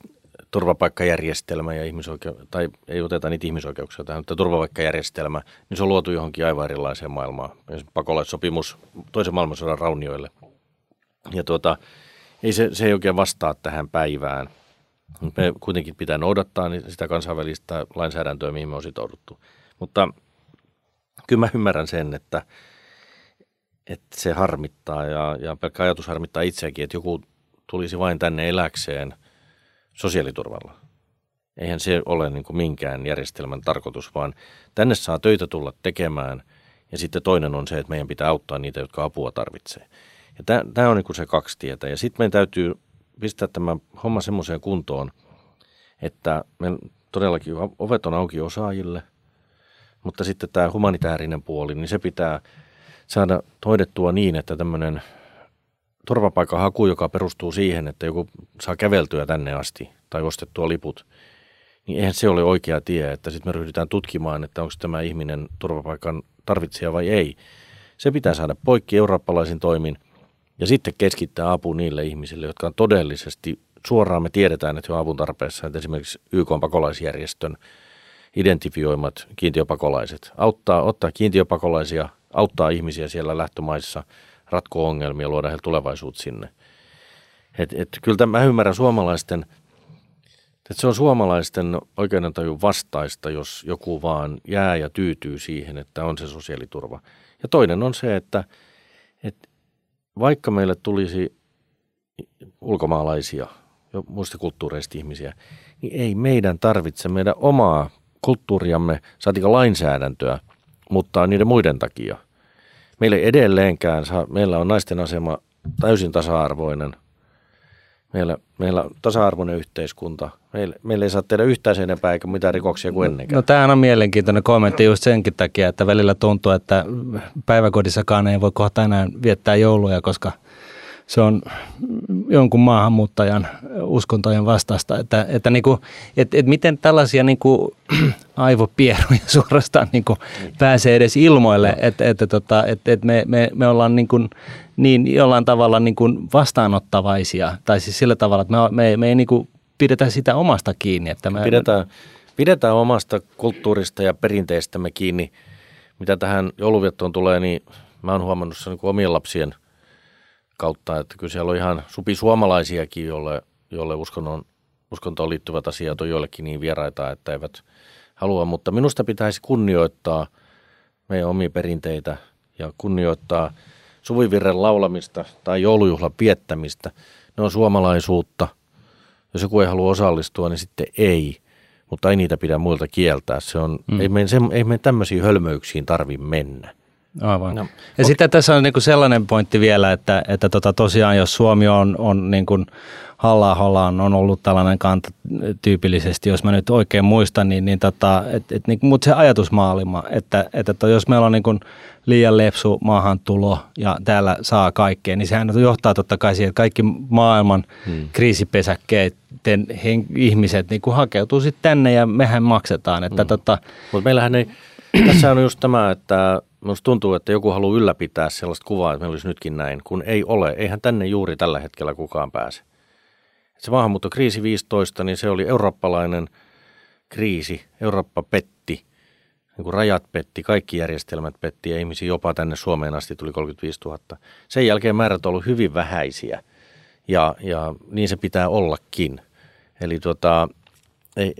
turvapaikkajärjestelmä ja ihmisoikeus, tai ei oteta niitä ihmisoikeuksia tähän, mutta turvapaikkajärjestelmä, niin se on luotu johonkin aivan erilaiseen maailmaan. Pakolaissopimus toisen maailmansodan raunioille. Ja tuota, ei se, se ei oikein vastaa tähän päivään. Me kuitenkin pitää noudattaa sitä kansainvälistä lainsäädäntöä, mihin me on sitouduttu. Mutta kyllä mä ymmärrän sen, että, että se harmittaa ja, ja pelkkä ajatus harmittaa itseäkin, että joku tulisi vain tänne eläkseen – sosiaaliturvalla. Eihän se ole niin kuin minkään järjestelmän tarkoitus, vaan tänne saa töitä tulla tekemään ja sitten toinen on se, että meidän pitää auttaa niitä, jotka apua tarvitsee. Ja tämä on niin kuin se kaksi tietä. Ja sitten meidän täytyy pistää tämä homma semmoiseen kuntoon, että me todellakin ovet on auki osaajille, mutta sitten tämä humanitaarinen puoli, niin se pitää saada hoidettua niin, että tämmöinen turvapaikanhaku, joka perustuu siihen, että joku saa käveltyä tänne asti tai ostettua liput, niin eihän se ole oikea tie, että sitten me ryhdytään tutkimaan, että onko tämä ihminen turvapaikan tarvitsija vai ei. Se pitää saada poikki eurooppalaisin toimin ja sitten keskittää apu niille ihmisille, jotka on todellisesti, suoraan me tiedetään, että he on avun tarpeessa, että esimerkiksi YK pakolaisjärjestön identifioimat kiintiöpakolaiset, auttaa, ottaa kiintiöpakolaisia, auttaa ihmisiä siellä lähtömaissa – ratkoa ongelmia, luoda heille tulevaisuutta sinne. Et, et, kyllä mä ymmärrän suomalaisten, että se on suomalaisten oikeudentajun vastaista, jos joku vaan jää ja tyytyy siihen, että on se sosiaaliturva. Ja toinen on se, että, että vaikka meille tulisi ulkomaalaisia, jo muista kulttuureista ihmisiä, niin ei meidän tarvitse meidän omaa kulttuuriamme, saatika lainsäädäntöä, mutta niiden muiden takia – Meillä ei edelleenkään saa, meillä on naisten asema täysin tasa-arvoinen. Meillä, meillä on tasa-arvoinen yhteiskunta. Meillä, meillä ei saa tehdä yhtään sen enempää eikä mitään rikoksia kuin ennenkään. No tämä on mielenkiintoinen kommentti just senkin takia, että välillä tuntuu, että päiväkodissakaan ei voi kohta enää viettää jouluja, koska – se on jonkun maahanmuuttajan uskontojen vastaista, että, että, niin kuin, että, että miten tällaisia niin kuin, aivopieruja suorastaan niin kuin, pääsee edes ilmoille, että, että, tota, että, että me, me, me ollaan niin, kuin, niin jollain tavalla niin kuin vastaanottavaisia, tai siis sillä tavalla, että me, me, me ei niin kuin pidetä sitä omasta kiinni. Että me, pidetään, pidetään omasta kulttuurista ja perinteistämme kiinni. Mitä tähän jouluviettoon tulee, niin mä oon huomannut sen niin omien lapsien – kautta, että kyllä siellä on ihan supi suomalaisiakin, jolle, jolle uskonnon, uskontoon liittyvät asiat on joillekin niin vieraita, että eivät halua, mutta minusta pitäisi kunnioittaa meidän omia perinteitä ja kunnioittaa suvivirren laulamista tai joulujuhlan viettämistä. Ne on suomalaisuutta. Jos joku ei halua osallistua, niin sitten ei. Mutta ei niitä pidä muilta kieltää. Se on, mm. ei, me, se, ei me tämmöisiin hölmöyksiin tarvi mennä. Aivan. No. Ja sitten tässä on niin kuin sellainen pointti vielä, että, että tota tosiaan jos Suomi on, on niin kuin halla on, on ollut tällainen kanta tyypillisesti, jos mä nyt oikein muistan, niin, niin tota, et, et, niin, mutta se ajatusmaailma, että, että, että jos meillä on niin kuin liian lepsu maahantulo ja täällä saa kaikkea, niin sehän johtaa totta kai siihen, että kaikki maailman hmm. kriisipesäkkeiden hen, ihmiset niin kuin hakeutuu sitten tänne ja mehän maksetaan. Että hmm. tota, Mutta meillähän ei, tässä on just tämä, että Minusta tuntuu, että joku haluaa ylläpitää sellaista kuvaa, että meillä olisi nytkin näin, kun ei ole. Eihän tänne juuri tällä hetkellä kukaan pääse. Se maahanmuuttokriisi 15, niin se oli eurooppalainen kriisi. Eurooppa petti, niin kuin rajat petti, kaikki järjestelmät petti ja ihmisiä jopa tänne Suomeen asti tuli 35 000. Sen jälkeen määrät on ollut hyvin vähäisiä ja, ja niin se pitää ollakin. Eli tuota, ei,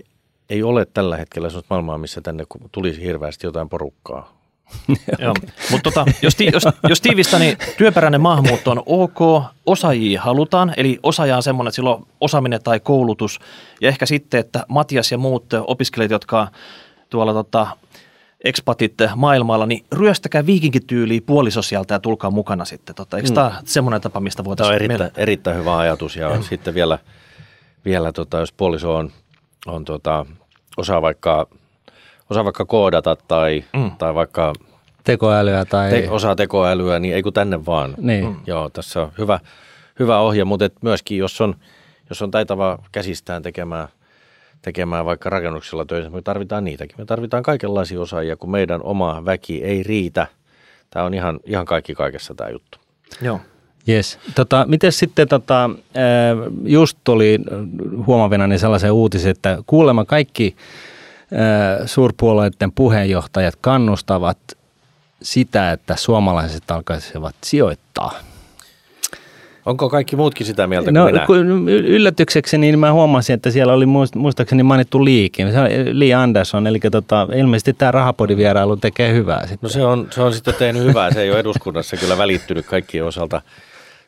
ei ole tällä hetkellä sellaista maailmaa, missä tänne tulisi hirveästi jotain porukkaa. Joo. Mutta tota, jos, ti, jos, jos tiivistä, niin työperäinen maahanmuutto on ok, osaajia halutaan, eli osaaja on semmoinen, että sillä on osaaminen tai koulutus, ja ehkä sitten, että Matias ja muut opiskelijat, jotka tuolla tota, expatit maailmalla, niin ryöstäkää viikinkityyliä puolisosiaalta ja tulkaa mukana sitten. Tota, eikö mm. tämä semmoinen tapa, mistä voitaisiin... Tämä on erittäin, erittäin hyvä ajatus ja mm. sitten vielä, vielä tota, jos puoliso on, on tota, osaa vaikka osaa vaikka koodata tai, mm. tai vaikka tekoälyä tai... Te, osaa tekoälyä, niin ei kun tänne vaan. Niin. Mm. Joo, tässä on hyvä, hyvä ohje, mutta et myöskin jos on, jos on taitava käsistään tekemään, tekemään vaikka rakennuksella töitä, me tarvitaan niitäkin. Me tarvitaan kaikenlaisia osaajia, kun meidän oma väki ei riitä. Tämä on ihan, ihan kaikki kaikessa tämä juttu. Joo. Yes. Tota, miten sitten, tota, just tuli huomavina niin sellaisen uutisen, että kuulemma kaikki suurpuolueiden puheenjohtajat kannustavat sitä, että suomalaiset alkaisivat sijoittaa. Onko kaikki muutkin sitä mieltä no, kuin minä? Yllätykseksi niin mä huomasin, että siellä oli muistaakseni mainittu Liikin. Se on Lee Anderson, eli tota, ilmeisesti tämä rahapodivierailu tekee hyvää. Sitten. No se on, se on sitten tehnyt hyvää, se ei ole eduskunnassa kyllä välittynyt kaikkien osalta.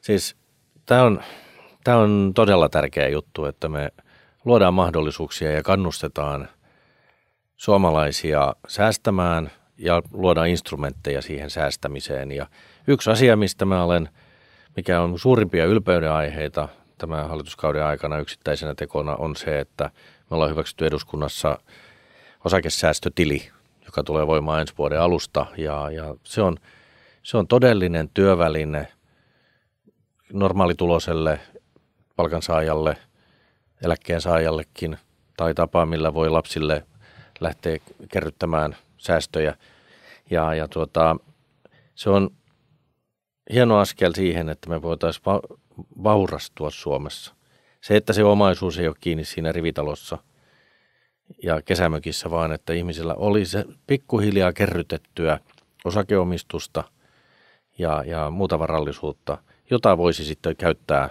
Siis tämä on, tämä on todella tärkeä juttu, että me luodaan mahdollisuuksia ja kannustetaan suomalaisia säästämään ja luodaan instrumentteja siihen säästämiseen. Ja yksi asia, mistä mä olen, mikä on suurimpia ylpeyden aiheita tämän hallituskauden aikana yksittäisenä tekona, on se, että me ollaan hyväksytty eduskunnassa osakesäästötili, joka tulee voimaan ensi vuoden alusta. Ja, ja se, on, se on todellinen työväline normaalituloselle palkansaajalle, eläkkeensaajallekin tai tapa, millä voi lapsille – lähtee kerryttämään säästöjä. Ja, ja tuota, se on hieno askel siihen, että me voitaisiin va- vaurastua Suomessa. Se, että se omaisuus ei ole kiinni siinä rivitalossa ja kesämökissä, vaan että ihmisillä oli se pikkuhiljaa kerrytettyä osakeomistusta ja, ja muuta varallisuutta, jota voisi sitten käyttää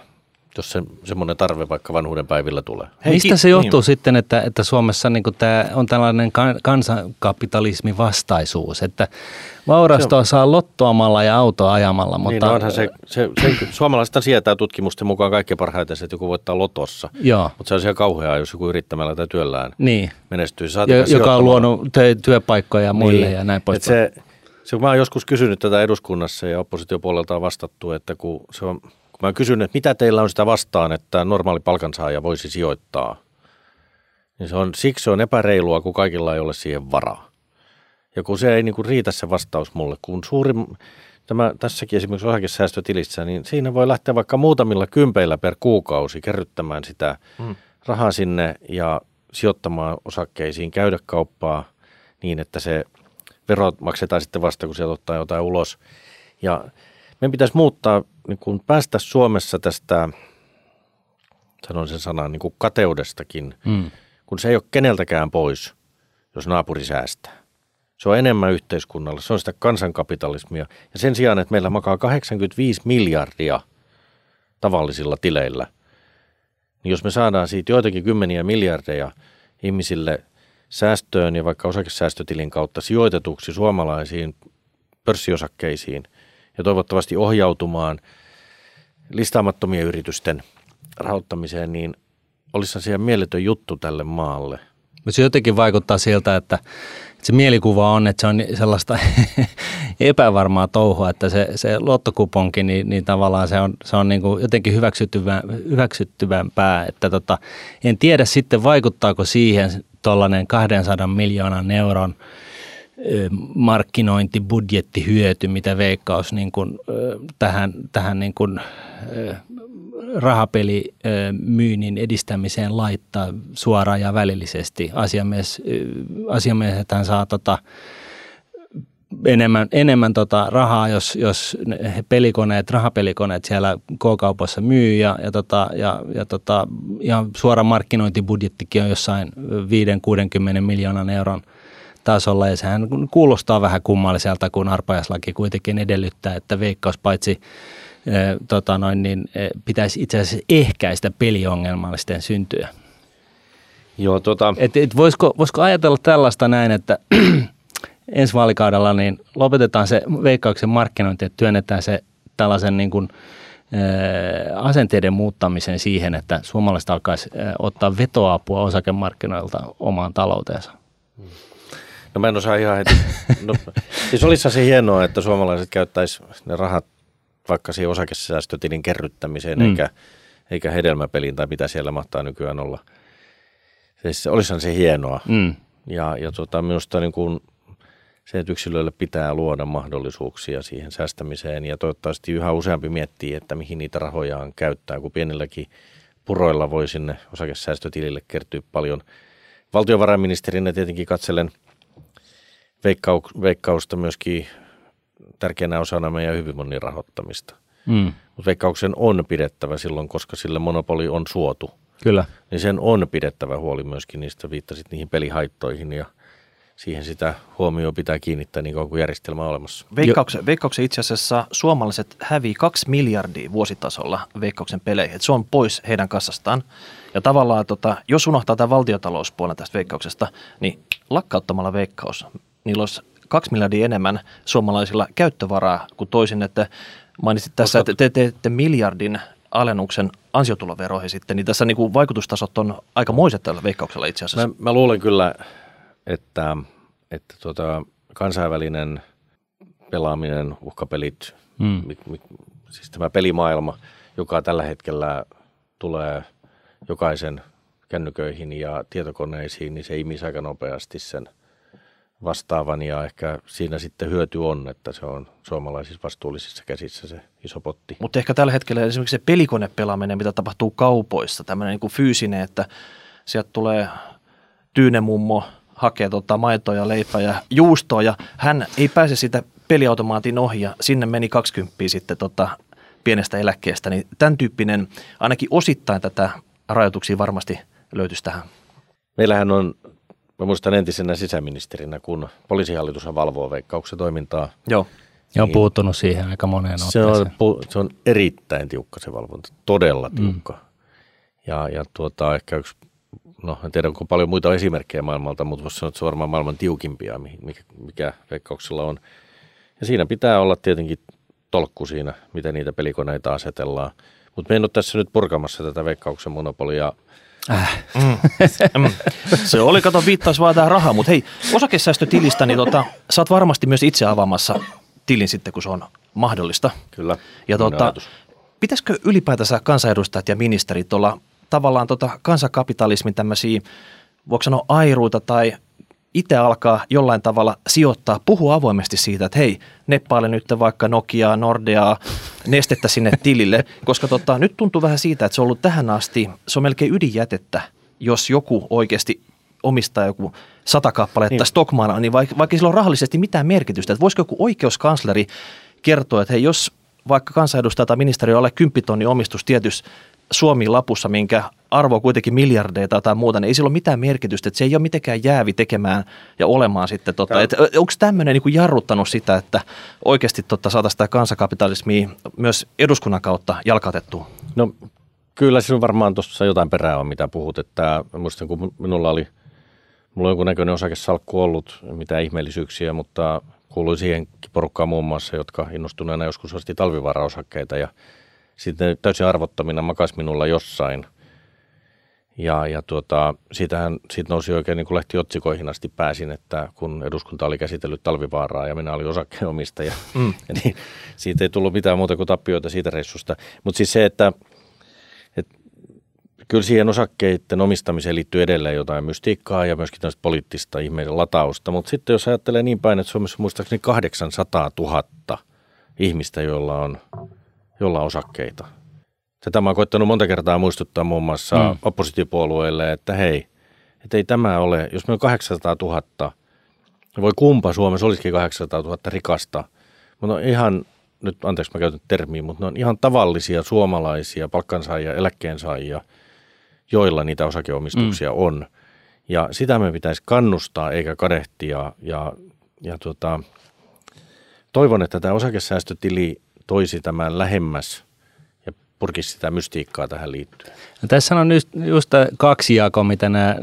jos se, semmoinen tarve vaikka vanhuuden päivillä tulee. Hei, Mistä se johtuu niin. sitten, että, että Suomessa niin tämä on tällainen kansankapitalismin vastaisuus, että vaurastoa se saa lottoamalla ja autoa ajamalla, mutta... Niin, no se, se, se, suomalaiset sietää tutkimusten mukaan kaikki parhaiten että joku voittaa lotossa. Joo. Mutta se on siellä kauheaa, jos joku yrittämällä tai työllään niin. menestyy. Ja, joka on luonut työpaikkoja muille niin. ja näin poispäin. Se, se, mä oon joskus kysynyt tätä eduskunnassa ja oppositiopuolelta on vastattu, että kun se on kun mä kysyn, että mitä teillä on sitä vastaan, että normaali palkansaaja voisi sijoittaa, niin se on, siksi se on epäreilua, kun kaikilla ei ole siihen varaa. Ja kun se ei niin kuin riitä se vastaus mulle, kun suurin, tämä, tässäkin esimerkiksi osakesäästötilissä, niin siinä voi lähteä vaikka muutamilla kympeillä per kuukausi kerryttämään sitä hmm. rahaa sinne ja sijoittamaan osakkeisiin, käydä kauppaa niin, että se verot maksetaan sitten vasta, kun sieltä ottaa jotain ulos. Ja meidän pitäisi muuttaa, niin kuin päästä Suomessa tästä, sanon sen sanan, niin kuin kateudestakin, mm. kun se ei ole keneltäkään pois, jos naapuri säästää. Se on enemmän yhteiskunnalla, se on sitä kansankapitalismia. Ja sen sijaan, että meillä makaa 85 miljardia tavallisilla tileillä, niin jos me saadaan siitä joitakin kymmeniä miljardeja ihmisille säästöön ja vaikka osakesäästötilin kautta sijoitetuksi suomalaisiin pörssiosakkeisiin – ja toivottavasti ohjautumaan listaamattomien yritysten rahoittamiseen, niin olisi se mieletön juttu tälle maalle. Mutta se jotenkin vaikuttaa siltä, että se mielikuva on, että se on sellaista epävarmaa touhua, että se, se lottokuponki, niin, niin tavallaan se on, se on niin kuin jotenkin hyväksyttyvä, hyväksyttyvämpää. Että tota, en tiedä sitten vaikuttaako siihen tuollainen 200 miljoonan euron markkinointibudjettihyöty, mitä Veikkaus niin kuin, tähän, tähän niin kuin, rahapelimyynnin edistämiseen laittaa suoraan ja välillisesti. Asiamies, hän saa tota, enemmän, enemmän tota rahaa, jos, jos pelikoneet, rahapelikoneet siellä K-kaupassa myy ja, ja, tota, ja, ja tota, ihan suora markkinointibudjettikin on jossain 5-60 miljoonan euron tasolla ja sehän kuulostaa vähän kummalliselta, kun arpajaislaki kuitenkin edellyttää, että veikkaus paitsi tota noin, niin, pitäisi itse asiassa ehkäistä peliongelmallisten syntyä. Joo, tota... et, et voisiko, voisiko ajatella tällaista näin, että ensi vaalikaudella niin lopetetaan se veikkauksen markkinointi, että työnnetään se tällaisen niin kuin, asenteiden muuttamisen siihen, että suomalaiset alkaisi ottaa vetoapua osakemarkkinoilta omaan talouteensa? No mä en osaa ihan heti. No, siis olisi se hienoa, että suomalaiset käyttäisi ne rahat vaikka siihen osakesäästötilin kerryttämiseen, mm. eikä, eikä hedelmäpeliin tai mitä siellä mahtaa nykyään olla. Siis olisihan se hienoa. Mm. Ja, ja tota, minusta niin kuin se, että yksilöille pitää luoda mahdollisuuksia siihen säästämiseen ja toivottavasti yhä useampi miettii, että mihin niitä rahojaan käyttää, kun pienilläkin puroilla voi sinne osakesäästötilille kertyä paljon. Valtiovarainministerinä tietenkin katselen veikkausta myöskin tärkeänä osana meidän hyvinvoinnin rahoittamista. Mm. Mutta veikkauksen on pidettävä silloin, koska sille monopoli on suotu. Kyllä. Niin sen on pidettävä huoli myöskin niistä, viittasit niihin pelihaittoihin ja siihen sitä huomioon pitää kiinnittää niin kauan kuin järjestelmä on olemassa. Veikkauksen, veikkauksen itse asiassa suomalaiset hävii kaksi miljardia vuositasolla veikkauksen peleihin. se on pois heidän kassastaan. Ja tavallaan, tota, jos unohtaa tämän valtiotalouspuolen tästä veikkauksesta, niin lakkauttamalla veikkaus, niillä olisi kaksi miljardia enemmän suomalaisilla käyttövaraa kuin toisin, että mainitsit tässä, että te teette miljardin alennuksen ansiotuloveroihin sitten, niin tässä niin kuin vaikutustasot on aika moiset tällä veikkauksella itse asiassa. Mä, mä luulen kyllä, että, että tuota, kansainvälinen pelaaminen, uhkapelit, mm. mi, mi, siis tämä pelimaailma, joka tällä hetkellä tulee jokaisen kännyköihin ja tietokoneisiin, niin se imisi aika nopeasti sen – vastaavan ja ehkä siinä sitten hyöty on, että se on suomalaisissa vastuullisissa käsissä se iso potti. Mutta ehkä tällä hetkellä esimerkiksi se pelikonepelaaminen, mitä tapahtuu kaupoissa, tämmöinen niin kuin fyysinen, että sieltä tulee tyynemummo, hakee tota maitoa, leipää ja juustoa ja hän ei pääse sitä peliautomaatin ohi ja sinne meni 20 sitten tota pienestä eläkkeestä, niin tämän tyyppinen ainakin osittain tätä rajoituksia varmasti löytyisi tähän. Meillähän on Mä muistan entisenä sisäministerinä, kun poliisihallitus valvoo veikkauksen toimintaa. Joo. Ja on niin puuttunut siihen aika moneen se on, se on erittäin tiukka se valvonta, todella mm. tiukka. Mm. Ja, ja tuota, ehkä yksi, no en tiedä onko paljon muita esimerkkejä maailmalta, mutta voisi sanoa, että se on varmaan maailman tiukimpia, mikä, mikä veikkauksella on. Ja siinä pitää olla tietenkin tolkku siinä, miten niitä pelikoneita asetellaan. Mutta me en ole tässä nyt purkamassa tätä veikkauksen monopolia – Äh. Mm. mm. Se oli, kato, viittaus vaan tähän rahaa, mutta hei, osakesäästötilistä, niin tota, sä oot varmasti myös itse avaamassa tilin sitten, kun se on mahdollista. Kyllä. Ja tota, pitäisikö ylipäätänsä kansanedustajat ja ministerit olla tavallaan tota kansakapitalismin tämmöisiä, voiko sanoa airuita tai itse alkaa jollain tavalla sijoittaa, puhua avoimesti siitä, että hei, neppaile nyt vaikka Nokiaa, Nordeaa, nestettä sinne tilille, koska tota, nyt tuntuu vähän siitä, että se on ollut tähän asti, se on melkein ydinjätettä, jos joku oikeasti omistaa joku sata kappaletta niin. Stockmana, niin vaikka, vaikka sillä on rahallisesti mitään merkitystä, että voisiko joku oikeuskansleri kertoa, että hei, jos vaikka kansanedustaja tai ministeri on alle 10 omistus tietyssä Suomi-lapussa, minkä arvo kuitenkin miljardeita tai muuta, niin ei sillä ole mitään merkitystä, että se ei ole mitenkään jäävi tekemään ja olemaan sitten. Tota, onko tämmöinen niin jarruttanut sitä, että oikeasti tota, saataisiin sitä kansakapitalismia myös eduskunnan kautta jalkautettua? No kyllä sinun varmaan tuossa jotain perää on, mitä puhut. Että muistan, kun minulla oli, mulla on jonkunnäköinen osakesalkku ollut, mitä ihmeellisyyksiä, mutta kuului siihen porukkaan muun muassa, jotka innostuneena joskus osti talvivaraosakkeita ja sitten täysin arvottomina makas minulla jossain. Ja, ja tuota, siitähän, siitä nousi oikein niin kuin otsikoihin asti pääsin, että kun eduskunta oli käsitellyt talvivaaraa ja minä olin osakkeenomistaja, mm. niin siitä ei tullut mitään muuta kuin tappioita siitä reissusta. Mutta siis se, että, että kyllä siihen osakkeiden omistamiseen liittyy edelleen jotain mystiikkaa ja myöskin tämmöistä poliittista ihmeiden latausta. Mutta sitten jos ajattelee niin päin, että Suomessa muistaakseni 800 000 ihmistä, joilla on, joilla on osakkeita – Tätä mä oon koittanut monta kertaa muistuttaa muun muassa mm. oppositiopuolueille, että hei, että ei tämä ole, jos meillä on 800 000, voi kumpa Suomessa olisikin 800 000 rikasta, mutta on ihan, nyt anteeksi mä käytän termiä, mutta ne on ihan tavallisia suomalaisia palkkansaajia, eläkkeensaajia, joilla niitä osakeomistuksia mm. on. Ja sitä me pitäisi kannustaa eikä kadehtia ja, ja tuota, toivon, että tämä osakesäästötili toisi tämän lähemmäs purkisi sitä mystiikkaa tähän liittyen. No tässä on just, just kaksi jakoa, mitä nämä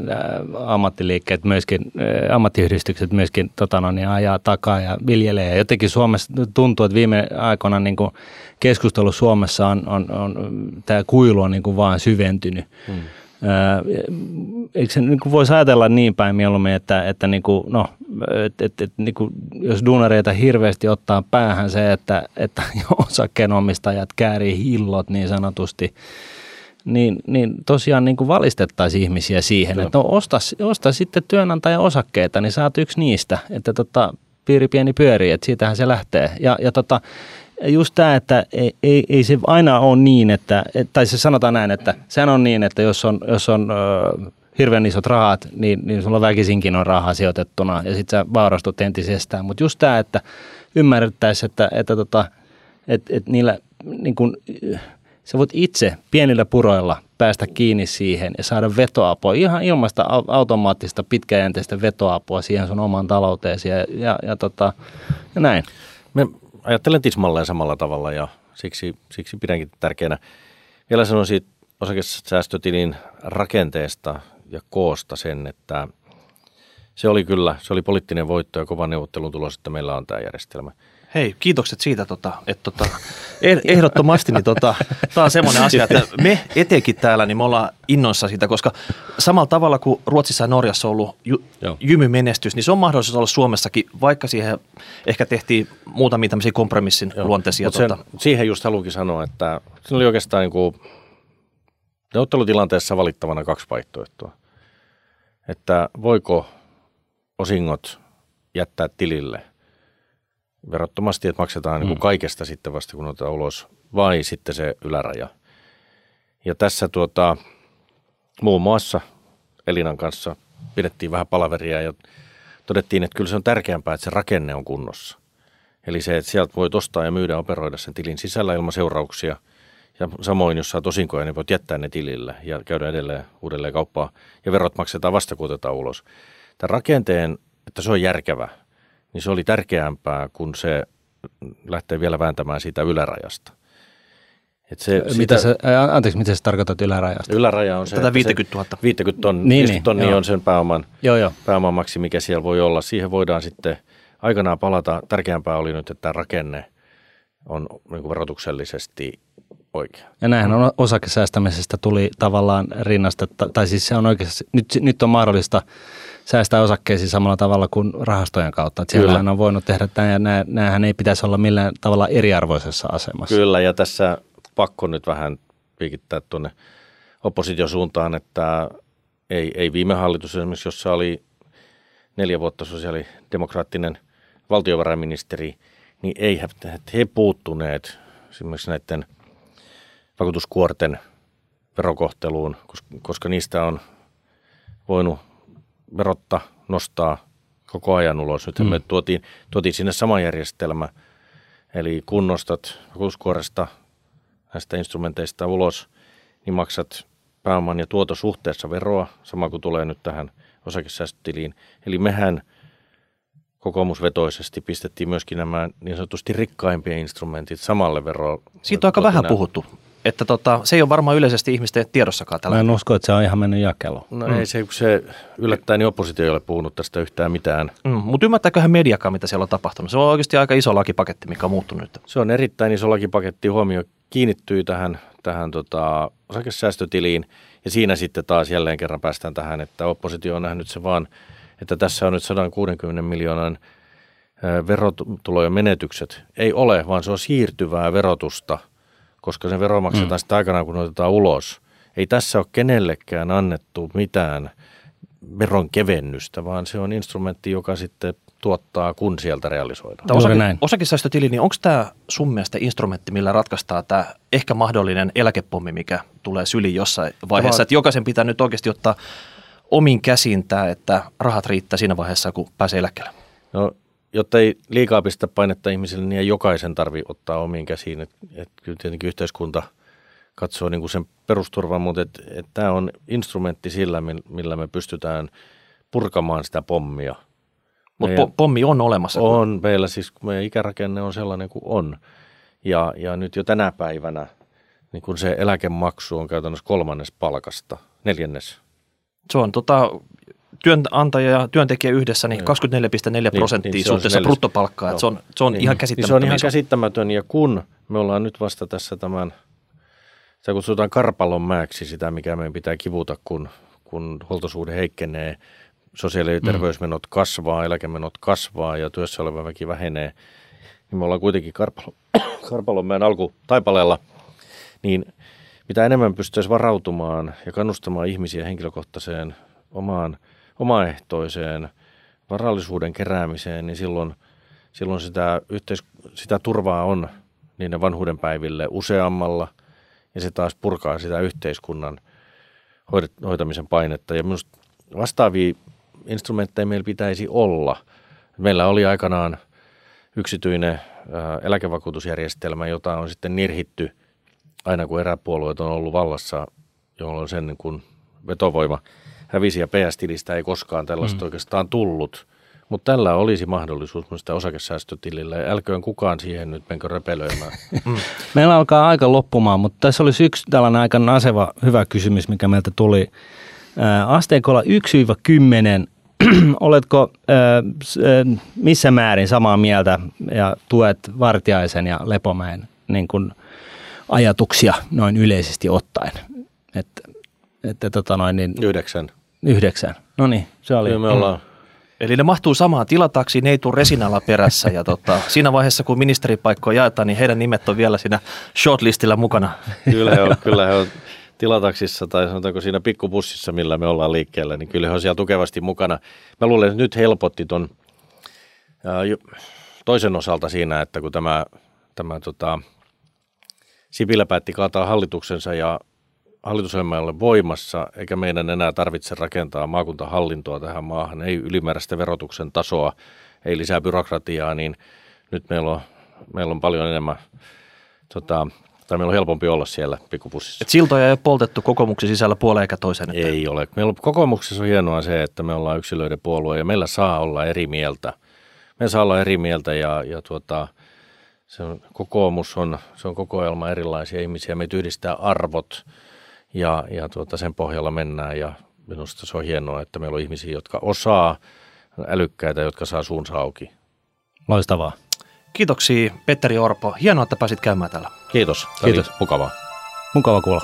ammattiliikkeet myöskin, ammattiyhdistykset myöskin tota no, niin ajaa takaa ja viljelee. Ja jotenkin Suomessa tuntuu, että viime aikoina niin kuin keskustelu Suomessa on, on, on tämä kuilu on niin kuin vaan syventynyt. Hmm eikö se niin voisi ajatella niin päin mieluummin, että, että niin kuin, no, et, et, et, niin kuin, jos duunareita hirveästi ottaa päähän se, että, että osakkeenomistajat käärii hillot niin sanotusti, niin, niin tosiaan niin kuin valistettaisiin ihmisiä siihen, Kyllä. että no osta, osta sitten työnantajan osakkeita, niin saat yksi niistä, että tota, piiri pieni pyörii, että siitähän se lähtee. Ja, ja tota, just tämä, että ei, ei, ei se aina ole niin, että, tai se sanotaan näin, että sehän on niin, että jos on, jos on ö, hirveän isot rahat, niin, niin sulla väkisinkin on rahaa sijoitettuna ja sitten sä vaurastut entisestään. Mutta just tämä, että ymmärrettäisiin, että, että, tota, että, että niillä niin kun, sä voit itse pienillä puroilla päästä kiinni siihen ja saada vetoapua, ihan ilmaista automaattista pitkäjänteistä vetoapua siihen sun omaan talouteesi ja, ja, ja, tota, ja näin. Ajattelen tismalleen samalla tavalla ja siksi, siksi pidänkin tärkeänä. Vielä sanoisin osakesäästötilin rakenteesta ja koosta sen, että se oli kyllä, se oli poliittinen voitto ja kova neuvottelun tulos, että meillä on tämä järjestelmä – Hei, kiitokset siitä, tota, että tota, eh, ehdottomasti niin tota, tämä on semmoinen asia, että me etenkin täällä, niin me ollaan innoissa siitä, koska samalla tavalla kuin Ruotsissa ja Norjassa on ollut ju, jymymenestys, niin se on mahdollisuus olla Suomessakin, vaikka siihen ehkä tehtiin muutamia tämmöisiä kompromissin Joo. luonteisia. Sen, tota. Siihen just haluankin sanoa, että siinä oli oikeastaan niin kuin neuvottelutilanteessa valittavana kaksi vaihtoehtoa. Että voiko osingot jättää tilille – verottomasti, että maksetaan niin mm. kaikesta sitten vasta kun otetaan ulos, vai sitten se yläraja. Ja tässä tuota, muun muassa Elinan kanssa pidettiin vähän palaveria ja todettiin, että kyllä se on tärkeämpää, että se rakenne on kunnossa. Eli se, että sieltä voi ostaa ja myydä operoida sen tilin sisällä ilman seurauksia. Ja samoin, jos saat osinkoja, niin voit jättää ne tilille ja käydä edelleen uudelleen kauppaa. Ja verot maksetaan vasta, kun otetaan ulos. Tämän rakenteen, että se on järkevä – niin se oli tärkeämpää, kun se lähtee vielä vääntämään siitä ylärajasta. Et se, mitä sitä, se, anteeksi, mitä se tarkoitat ylärajasta? Yläraja on se, Tätä 50 000. 50 tonnia, niin, 50 niin, tonnia niin, on sen pääoman, joo, joo. pääoman maksi, mikä siellä voi olla. Siihen voidaan sitten aikanaan palata. Tärkeämpää oli nyt, että tämä rakenne on niin verotuksellisesti oikea. Ja näinhän on osakesäästämisestä tuli tavallaan rinnasta, tai siis se on oikeasti, nyt, nyt on mahdollista säästää osakkeisiin samalla tavalla kuin rahastojen kautta. Että siellähän on voinut tehdä tämä ja näähän ei pitäisi olla millään tavalla eriarvoisessa asemassa. Kyllä ja tässä pakko nyt vähän piikittää tuonne oppositiosuuntaan, että ei, ei viime hallitus esimerkiksi, jossa oli neljä vuotta sosiaalidemokraattinen valtiovarainministeri, niin ei he, he puuttuneet esimerkiksi näiden vakuutuskuorten verokohteluun, koska niistä on voinut verotta nostaa koko ajan ulos. Nyt mm. me tuotiin, tuotiin sinne sama järjestelmä, eli kun nostat näistä instrumenteista ulos, niin maksat pääoman ja tuoto suhteessa veroa, sama kuin tulee nyt tähän osakesäästötiliin. Eli mehän kokoomusvetoisesti pistettiin myöskin nämä niin sanotusti rikkaimpien instrumentit samalle veroon. Siitä on aika vähän puhuttu että tota, se ei ole varmaan yleisesti ihmisten tiedossakaan tällä Mä en usko, että se on ihan mennyt jakeluun. No mm. ei se, kun se yllättäen niin oppositio ei ole puhunut tästä yhtään mitään. Mm, mutta ymmärtääköhän mediakaan, mitä siellä on tapahtunut? Se on oikeasti aika iso lakipaketti, mikä on muuttunut nyt. Se on erittäin iso lakipaketti. Huomio kiinnittyy tähän, tähän tota, osakesäästötiliin. Ja siinä sitten taas jälleen kerran päästään tähän, että oppositio on nähnyt se vaan, että tässä on nyt 160 miljoonan verotulojen menetykset. Ei ole, vaan se on siirtyvää verotusta, koska se vero maksetaan mm. sitten aikanaan, kun otetaan ulos. Ei tässä ole kenellekään annettu mitään veron kevennystä, vaan se on instrumentti, joka sitten tuottaa, kun sieltä realisoidaan. Tämä osake, näin. Osakesäästötili, niin onko tämä sun mielestä instrumentti, millä ratkaistaan tämä ehkä mahdollinen eläkepommi, mikä tulee syliin jossain vaiheessa, että jokaisen pitää nyt oikeasti ottaa omin käsiin tämä, että rahat riittää siinä vaiheessa, kun pääsee eläkkeelle? No, jotta ei liikaa pistä painetta ihmisille, niin ei jokaisen tarvi ottaa omiin käsiin. Että et kyllä tietenkin yhteiskunta katsoo niin kuin sen perusturvan, mutta et, et tämä on instrumentti sillä, millä me pystytään purkamaan sitä pommia – mutta po- pommi on olemassa. On meillä siis, kun meidän ikärakenne on sellainen kuin on. Ja, ja nyt jo tänä päivänä niin kun se eläkemaksu on käytännössä kolmannes palkasta, neljännes. Se on tota, työnantaja ja työntekijä yhdessä niin 24,4 niin, prosenttia niin, suhteessa bruttopalkkaa. Se on, se on niin, ihan käsittämätön. Niin se on ihan käsittämätön ja kun me ollaan nyt vasta tässä tämän, sitä kutsutaan karpalon määksi sitä, mikä meidän pitää kivuta, kun, kun huoltosuhde heikkenee – sosiaali- ja mm. terveysmenot kasvaa, eläkemenot kasvaa ja työssä oleva väki vähenee, niin me ollaan kuitenkin Karpalo, Karpalonmäen alkutaipaleella, niin mitä enemmän pystyisi varautumaan ja kannustamaan ihmisiä henkilökohtaiseen omaan omaehtoiseen varallisuuden keräämiseen, niin silloin, silloin sitä, yhteis- sitä turvaa on niiden vanhuuden päiville useammalla ja se taas purkaa sitä yhteiskunnan hoitamisen painetta. Ja minusta vastaavia instrumentteja meillä pitäisi olla. Meillä oli aikanaan yksityinen eläkevakuutusjärjestelmä, jota on sitten nirhitty aina kun eräpuolueet on ollut vallassa, jolloin sen niin kuin vetovoima hävisi ja PS-tilistä ei koskaan tällaista mm. oikeastaan tullut. Mutta tällä olisi mahdollisuus sitä osakesäästötilille. Älköön kukaan siihen nyt menkö repelöimään. Mm. Meillä alkaa aika loppumaan, mutta tässä olisi yksi tällainen aika naseva hyvä kysymys, mikä meiltä tuli. Asteikolla 1-10 oletko äh, missä määrin samaa mieltä ja tuet Vartiaisen ja Lepomäen niin kuin ajatuksia noin yleisesti ottaen? Että, että tota noin, niin, yhdeksän. Yhdeksän. No niin, se oli. Kyllä me ollaan. Eli ne mahtuu samaan tilataksi, ne ei tule resinalla perässä ja tota, siinä vaiheessa kun ministeripaikkoja jaetaan, niin heidän nimet on vielä siinä shortlistilla mukana. Kyllä he on, kyllä he on tilataksissa tai sanotaanko siinä pikkubussissa, millä me ollaan liikkeellä, niin kyllä he on siellä tukevasti mukana. Mä luulen, että nyt helpotti ton toisen osalta siinä, että kun tämä, tämä tota, Sipilä päätti kaataa hallituksensa ja hallitusohjelma ole voimassa, eikä meidän enää tarvitse rakentaa maakuntahallintoa tähän maahan, ei ylimääräistä verotuksen tasoa, ei lisää byrokratiaa, niin nyt meillä on, meillä on paljon enemmän tota, tai meillä on helpompi olla siellä pikkupussissa. Et siltoja ei ole poltettu kokoomuksen sisällä puoleen eikä toisen. Että... Ei ole. Meillä on, kokoomuksessa on hienoa se, että me ollaan yksilöiden puolue ja meillä saa olla eri mieltä. Meillä saa olla eri mieltä ja, ja tuota, se on, kokoomus on, se on kokoelma erilaisia ihmisiä. Meitä yhdistää arvot ja, ja tuota, sen pohjalla mennään ja minusta se on hienoa, että meillä on ihmisiä, jotka osaa, älykkäitä, jotka saa suunsa auki. Loistavaa. Kiitoksia Petteri Orpo. Hienoa, että pääsit käymään täällä. Kiitos. Kiitos. Mukavaa. Mukava kuulla.